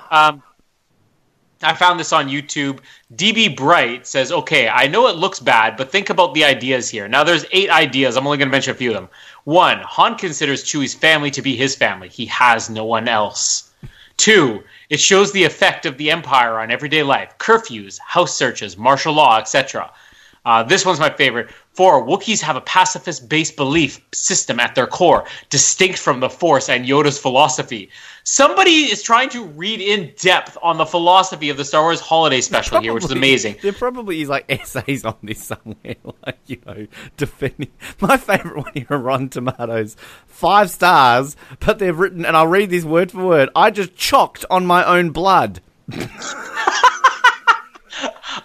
Um, I found this on YouTube. DB Bright says, "Okay, I know it looks bad, but think about the ideas here. Now, there's eight ideas. I'm only going to mention a few of them. One, Han considers Chewie's family to be his family. He has no one else. Two, it shows the effect of the Empire on everyday life: curfews, house searches, martial law, etc. Uh, this one's my favorite. Four, Wookiees have a pacifist based belief system at their core, distinct from the Force and Yoda's philosophy. Somebody is trying to read in depth on the philosophy of the Star Wars holiday special here, which is amazing. There probably is like (laughs) essays on this somewhere, (laughs) like you know, defending. (laughs) My favorite one here Rotten Tomatoes, five stars, but they've written, and I'll read this word for word. I just chocked on my own blood.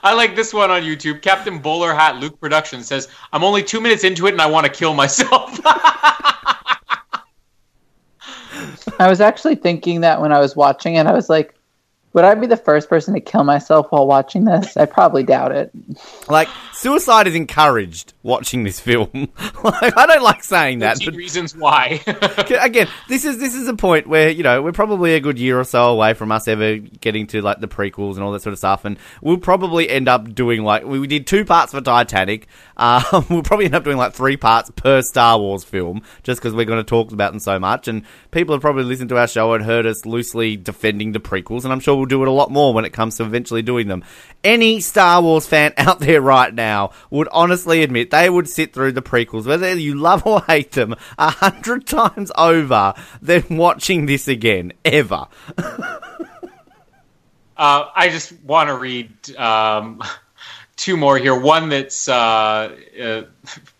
I like this one on YouTube. Captain Bowler Hat Luke Productions says, I'm only two minutes into it and I want to kill myself. (laughs) I was actually thinking that when I was watching it, I was like, would I be the first person to kill myself while watching this? I probably doubt it. Like suicide is encouraged watching this film. (laughs) like I don't like saying that, 13 but reasons why. (laughs) (laughs) again, this is this is a point where you know we're probably a good year or so away from us ever getting to like the prequels and all that sort of stuff, and we'll probably end up doing like we did two parts for Titanic. Um, we'll probably end up doing like three parts per Star Wars film, just because we're going to talk about them so much, and people have probably listened to our show and heard us loosely defending the prequels, and I'm sure we'll do it a lot more when it comes to eventually doing them. Any Star Wars fan (laughs) out there right now would honestly admit they would sit through the prequels, whether you love or hate them, a hundred (laughs) times over than watching this again, ever. (laughs) Uh, I just want to read um, two more here. One that's uh, uh,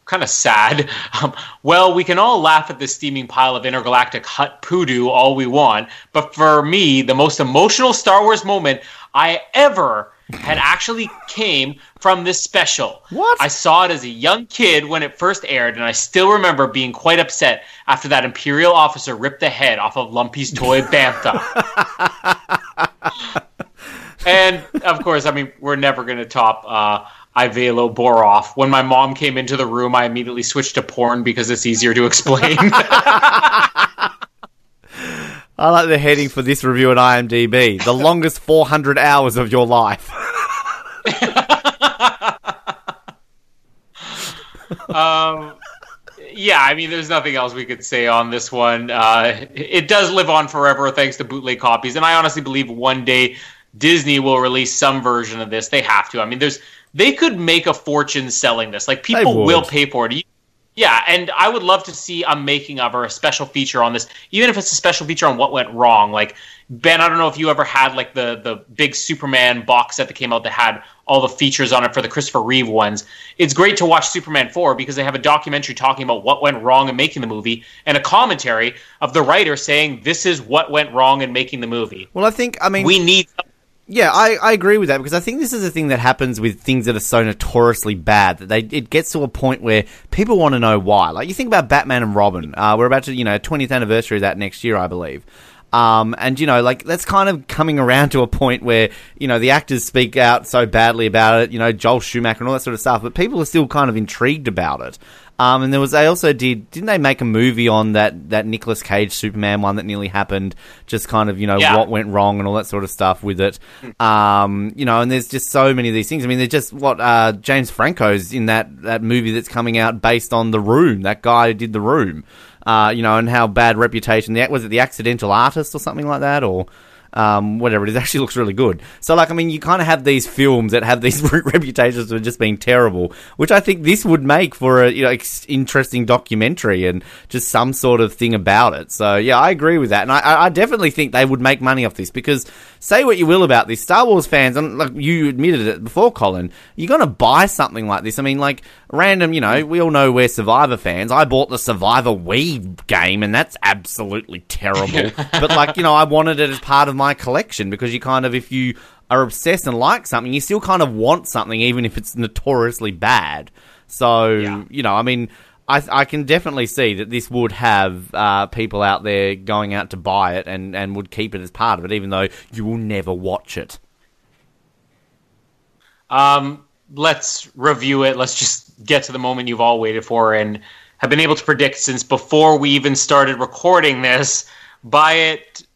kind of sad. (laughs) Um, well, we can all laugh at this steaming pile of intergalactic Hutt poodoo all we want, but for me, the most emotional Star Wars moment I ever had actually came from this special. What? I saw it as a young kid when it first aired, and I still remember being quite upset after that Imperial officer ripped the head off of Lumpy's toy (laughs) Bantha. (laughs) and of course, I mean, we're never going to top uh, Ivelo Borov. When my mom came into the room, I immediately switched to porn because it's easier to explain. (laughs) I like the heading for this review at IMDb: the longest 400 hours of your life. (laughs) um, yeah, I mean, there's nothing else we could say on this one. Uh, it does live on forever thanks to bootleg copies, and I honestly believe one day Disney will release some version of this. They have to. I mean, there's they could make a fortune selling this. Like people will pay for it. Yeah, and I would love to see a making of or a special feature on this, even if it's a special feature on what went wrong. Like Ben, I don't know if you ever had like the the big Superman box set that came out that had all the features on it for the Christopher Reeve ones. It's great to watch Superman 4 because they have a documentary talking about what went wrong in making the movie and a commentary of the writer saying this is what went wrong in making the movie. Well, I think I mean We need Yeah, I, I agree with that because I think this is a thing that happens with things that are so notoriously bad that they it gets to a point where people want to know why. Like you think about Batman and Robin. Uh, we're about to you know 20th anniversary of that next year, I believe. Um, and you know, like that's kind of coming around to a point where you know the actors speak out so badly about it. You know, Joel Schumacher and all that sort of stuff, but people are still kind of intrigued about it. Um, and there was they also did didn't they make a movie on that that Nicolas Cage Superman one that nearly happened? Just kind of you know Yeah. what went wrong and all that sort of stuff with it. Um, you know, and there's just so many of these things. I mean, there's just what uh, James Franco's in that that movie that's coming out based on The Room. That guy who did The Room. Uh, you know, and how bad reputation. The, was it the Accidental Artist or something like that, or um, whatever it is, (laughs) actually looks really good. So, like, I mean, you kind of have these films that have these (laughs) reputations of just being terrible, which I think this would make for a you know ex- interesting documentary and just some sort of thing about it. So, yeah, I agree with that, and I- I, I definitely think they would make money off this because say what you will about this, Star Wars fans, and like you admitted it before, Colin, you're gonna buy something like this. I mean, like random, you know, we all know we're Survivor fans. I bought the Survivor Wii game, and that's absolutely terrible. (laughs) but like, you know, I wanted it as part of my collection because you kind of, if you are obsessed and like something, you still kind of want something, even if it's notoriously bad. So, Yeah. you know, I mean. I, I can definitely see that this would have uh, people out there going out to buy it and, and would keep it as part of it, even though you will never watch it. Um, let's review it. Let's just get to the moment you've all waited for and have been able to predict since before we even started recording this. Buy it,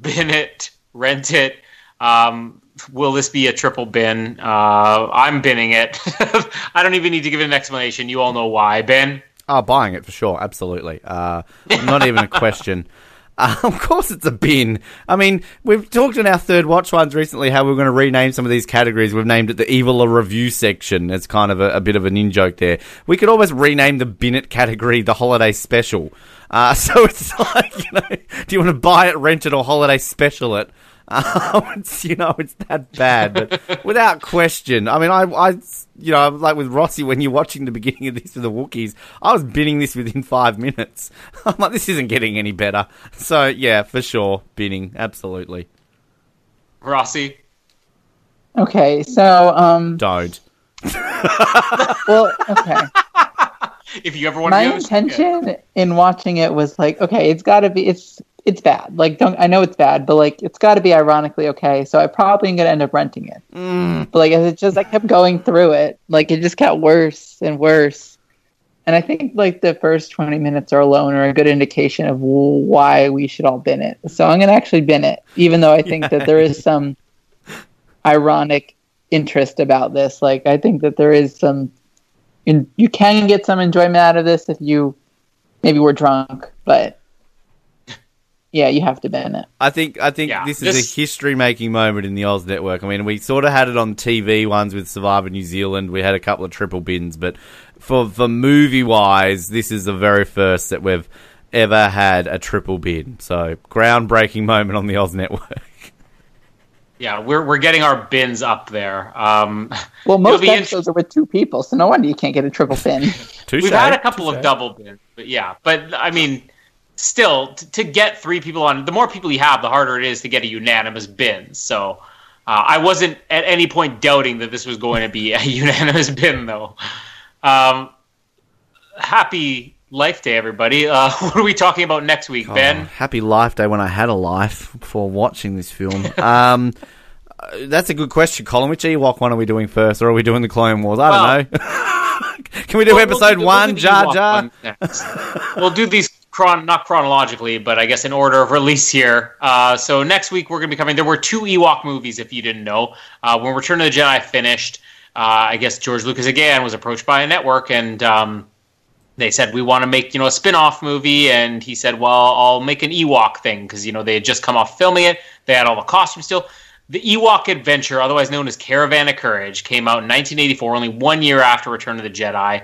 bin it, rent it. Um, will this be a triple bin? Uh, I'm binning it. (laughs) I don't even need to give it an explanation. You all know why. Ben? Oh, buying it for sure, absolutely. Uh, not even a question. (laughs) Uh, (laughs) of course, it's a bin. I mean, we've talked in our third watch ones recently how we're going to rename some of these categories. We've named it the Evil Review section. It's kind of a, a bit of an in joke there. We could almost rename the bin it category the Holiday Special. Uh, (laughs) so it's like, you know, do you want to buy it, rent it, or Holiday Special it? Um, (laughs) it's, you know, it's that bad, but without question. I mean, I, I, you know, like with Rossi, when you're watching the beginning of this with the Wookiees, I was binning this within five minutes. (laughs) I'm like, this isn't getting any better. So yeah, for sure, binning, absolutely. Rossi? Okay, so um, Don't. (laughs) well, okay. If you ever want My to be honest, yeah. intention in watching it was like, okay, it's got to be, it's it's bad. Like, don't I know it's bad, but like, it's got to be ironically okay. So I probably am gonna end up renting it. Mm. But like, as it just, I kept going through it. Like, it just got worse and worse. And I think like the first twenty minutes are alone are a good indication of why we should all bin it. So I'm gonna actually bin it, even though I think that there is some ironic interest about this. Like, I think that there is some. In, you can get some enjoyment out of this if you maybe were drunk, but yeah, you have to bin it. I think I think Yeah, this is this- a history making moment in the Oz network. I mean, we sort of had it on TV ones with Survivor New Zealand. We had a couple of triple bins, but for for movie wise, this is the very first that we've ever had a triple bin. So groundbreaking moment on the Oz network. (laughs) Yeah, we're, we're getting our bins up there. Um, Well, most be int- episodes are with two people, so no wonder you can't get a triple bin. (laughs) We've had a couple of double bins, but yeah. But I mean, still, t- to get three people on, the more people you have, the harder it is to get a unanimous bin. So uh, I wasn't at any point doubting that this was going to be a (laughs) unanimous bin, though. Um, happy Life Day, everybody. Uh, (laughs) what are we talking about next week, Oh, Ben? happy Life Day when I had a life before watching this film. (laughs) um, uh, that's a good question, Colin. Which Ewok one are we doing first, or are we doing the Clone Wars? I don't know. Can we do We'll- episode we'll do- one, Jar Jar? one we'll do these chron- not chronologically, but I guess in order of release here. Uh, so next week we're going to be coming. There were two Ewok movies, if you didn't know. Uh, when Return of the Jedi finished, uh, I guess George Lucas again was approached by a network and. Um, they said we want to make you know a spin-off movie and he said well i'll make an ewok thing because you know they had just come off filming it they had all the costumes still the ewok adventure otherwise known as caravan of courage came out in 1984 only one year after return of the jedi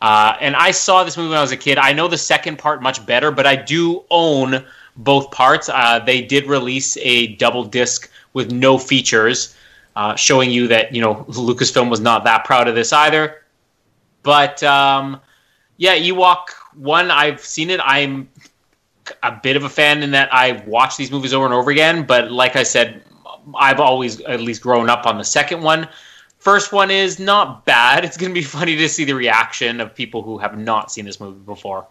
uh, and i saw this movie when i was a kid i know the second part much better but i do own both parts uh, they did release a double disc with no features uh, showing you that you know lucasfilm was not that proud of this either but um, yeah, Ewok one. I've seen it. I'm a bit of a fan in that I watch these movies over and over again. But like I said, I've always at least grown up on the second one. First one is not bad. It's going to be (laughs) funny to see the reaction of people who have not seen this movie before.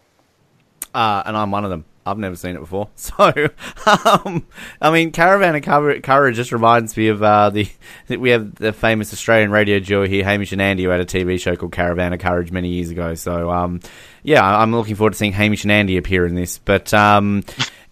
Uh, and I'm one of them. I've never seen it before. (laughs) So, um, I mean, Caravan of Cour- Courage just reminds me of uh, the (laughs) we have the famous Australian radio duo here, Hamish and Andy, who had a TV show called Caravan of Courage many years ago. So, um, yeah, I'm looking forward to seeing Hamish and Andy appear in this. But um,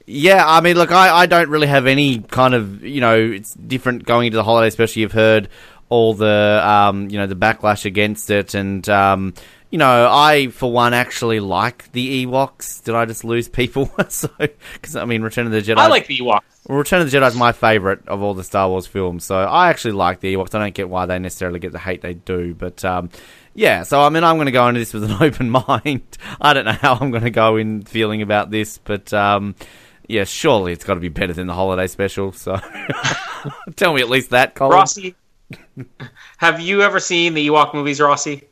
yeah, I mean, look, I, I don't really have any kind of you know, it's different going into the holiday, especially you've heard all the um, you know the backlash against it and. Um, you know, I for one actually like the Ewoks. Did I just lose people? (laughs) so, because I mean, Return of the Jedi. I like the Ewoks. Return of the Jedi is my favorite of all the Star Wars films, so I actually like the Ewoks. I don't get why they necessarily get the hate they do, but um, yeah. So I mean, I'm going to go into this with an (laughs) open mind. I don't know how I'm going to go in feeling about this, but um, yeah, surely it's got to be better than the holiday special. So (laughs) tell me at least that, Colin. Rossi, (laughs) have you ever seen the Ewok movies, Rossi?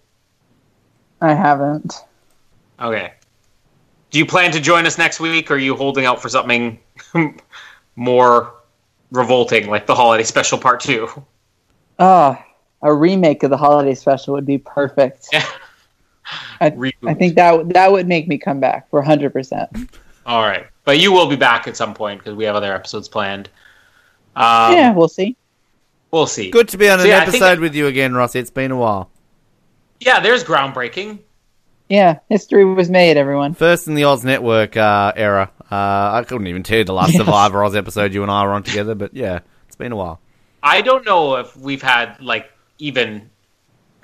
I haven't. Okay. Do you plan to join us next week, or are you holding out for something (laughs) more revolting, like the holiday special part two? Oh, a remake of the holiday special would be perfect. (laughs) Yeah. I. I think that that would make me come back for hundred percent. All right, but you will be back at some point because we have other episodes planned. Um, Yeah, we'll see. We'll see. Good to be on So, an yeah, I think- episode with you again, Ross. It's been a while. Yeah, there's groundbreaking. Yeah, history was made. Everyone. First in the Oz Network uh, era. Uh, I couldn't even tell you the last (laughs) Yes. Survivor Oz episode you and I were on together, but yeah, it's been a while. I don't know if we've had like even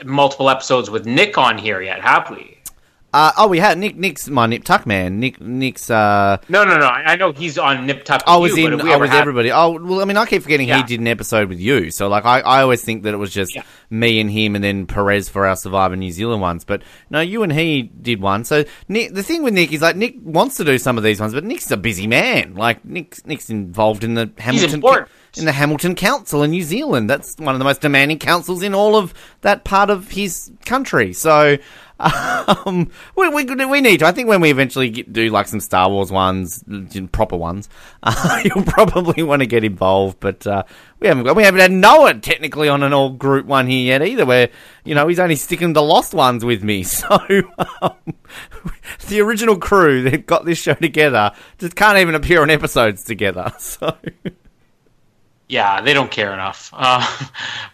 multiple episodes with Nick on here yet, have we? Uh, oh, we had Nick. Nick's my Nip Tuck man. Nick. Nick's. Uh, No, no, no. I know he's on Nip Tuck. I was you, in. I was had- everybody. Oh, well, I mean, I keep forgetting Yeah. he did an episode with you. So, like, I, I always think that it was just Yeah. me and him, and then Perez for our Survivor New Zealand ones. But no, you and he did one. So, Nick, the thing with Nick is like Nick wants to do some of these ones, but Nick's a busy man. Like, Nick's Nick's involved in the Hamilton in the Hamilton Council in New Zealand. That's one of the most demanding councils in all of that part of his country. So. Um, we, we we need to. I think when we eventually get, do like some Star Wars ones, proper ones, uh, (laughs) you'll probably want to get involved. But uh, we haven't we haven't had Noah technically on an all group one here yet either. Where you know he's only sticking the Lost ones with me. (laughs) So um, the original crew that got this show together just can't even appear on episodes together. (laughs) So Yeah, they don't care enough. Uh,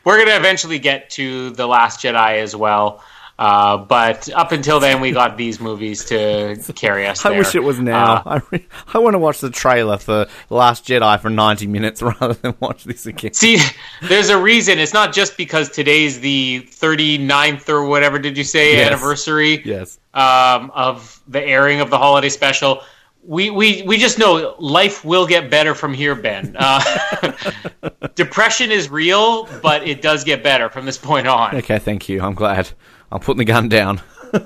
we're gonna eventually get to the Last Jedi as well, uh, but up until then, we got these movies to carry us. (laughs) I there. wish it was now. Uh, (laughs) I re- I want to watch the trailer for Last Jedi for ninety minutes (laughs) rather than watch this again. see, there's a reason. It's not just because today's the 39th or whatever did you say Yes. anniversary Yes. um, of the airing of the holiday special. We, we, we just know life will get better from here, Ben. Uh, depression is real, but it does get better from this point on. Okay, thank you. I'm glad. I'm putting the gun down. (laughs)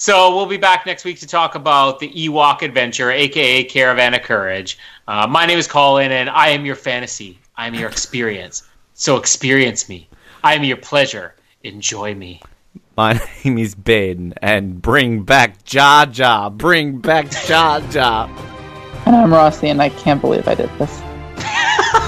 So we'll be back next week to talk about the Ewok adventure, aka Caravan of Courage. Uh, my name is Colin, and I am your fantasy. I am your experience. So experience me. I am your pleasure. Enjoy me. My name is Ben, and bring back Jar Jar. Bring back Jar Jar. And I'm Rossi, and I can't believe I did this. (laughs)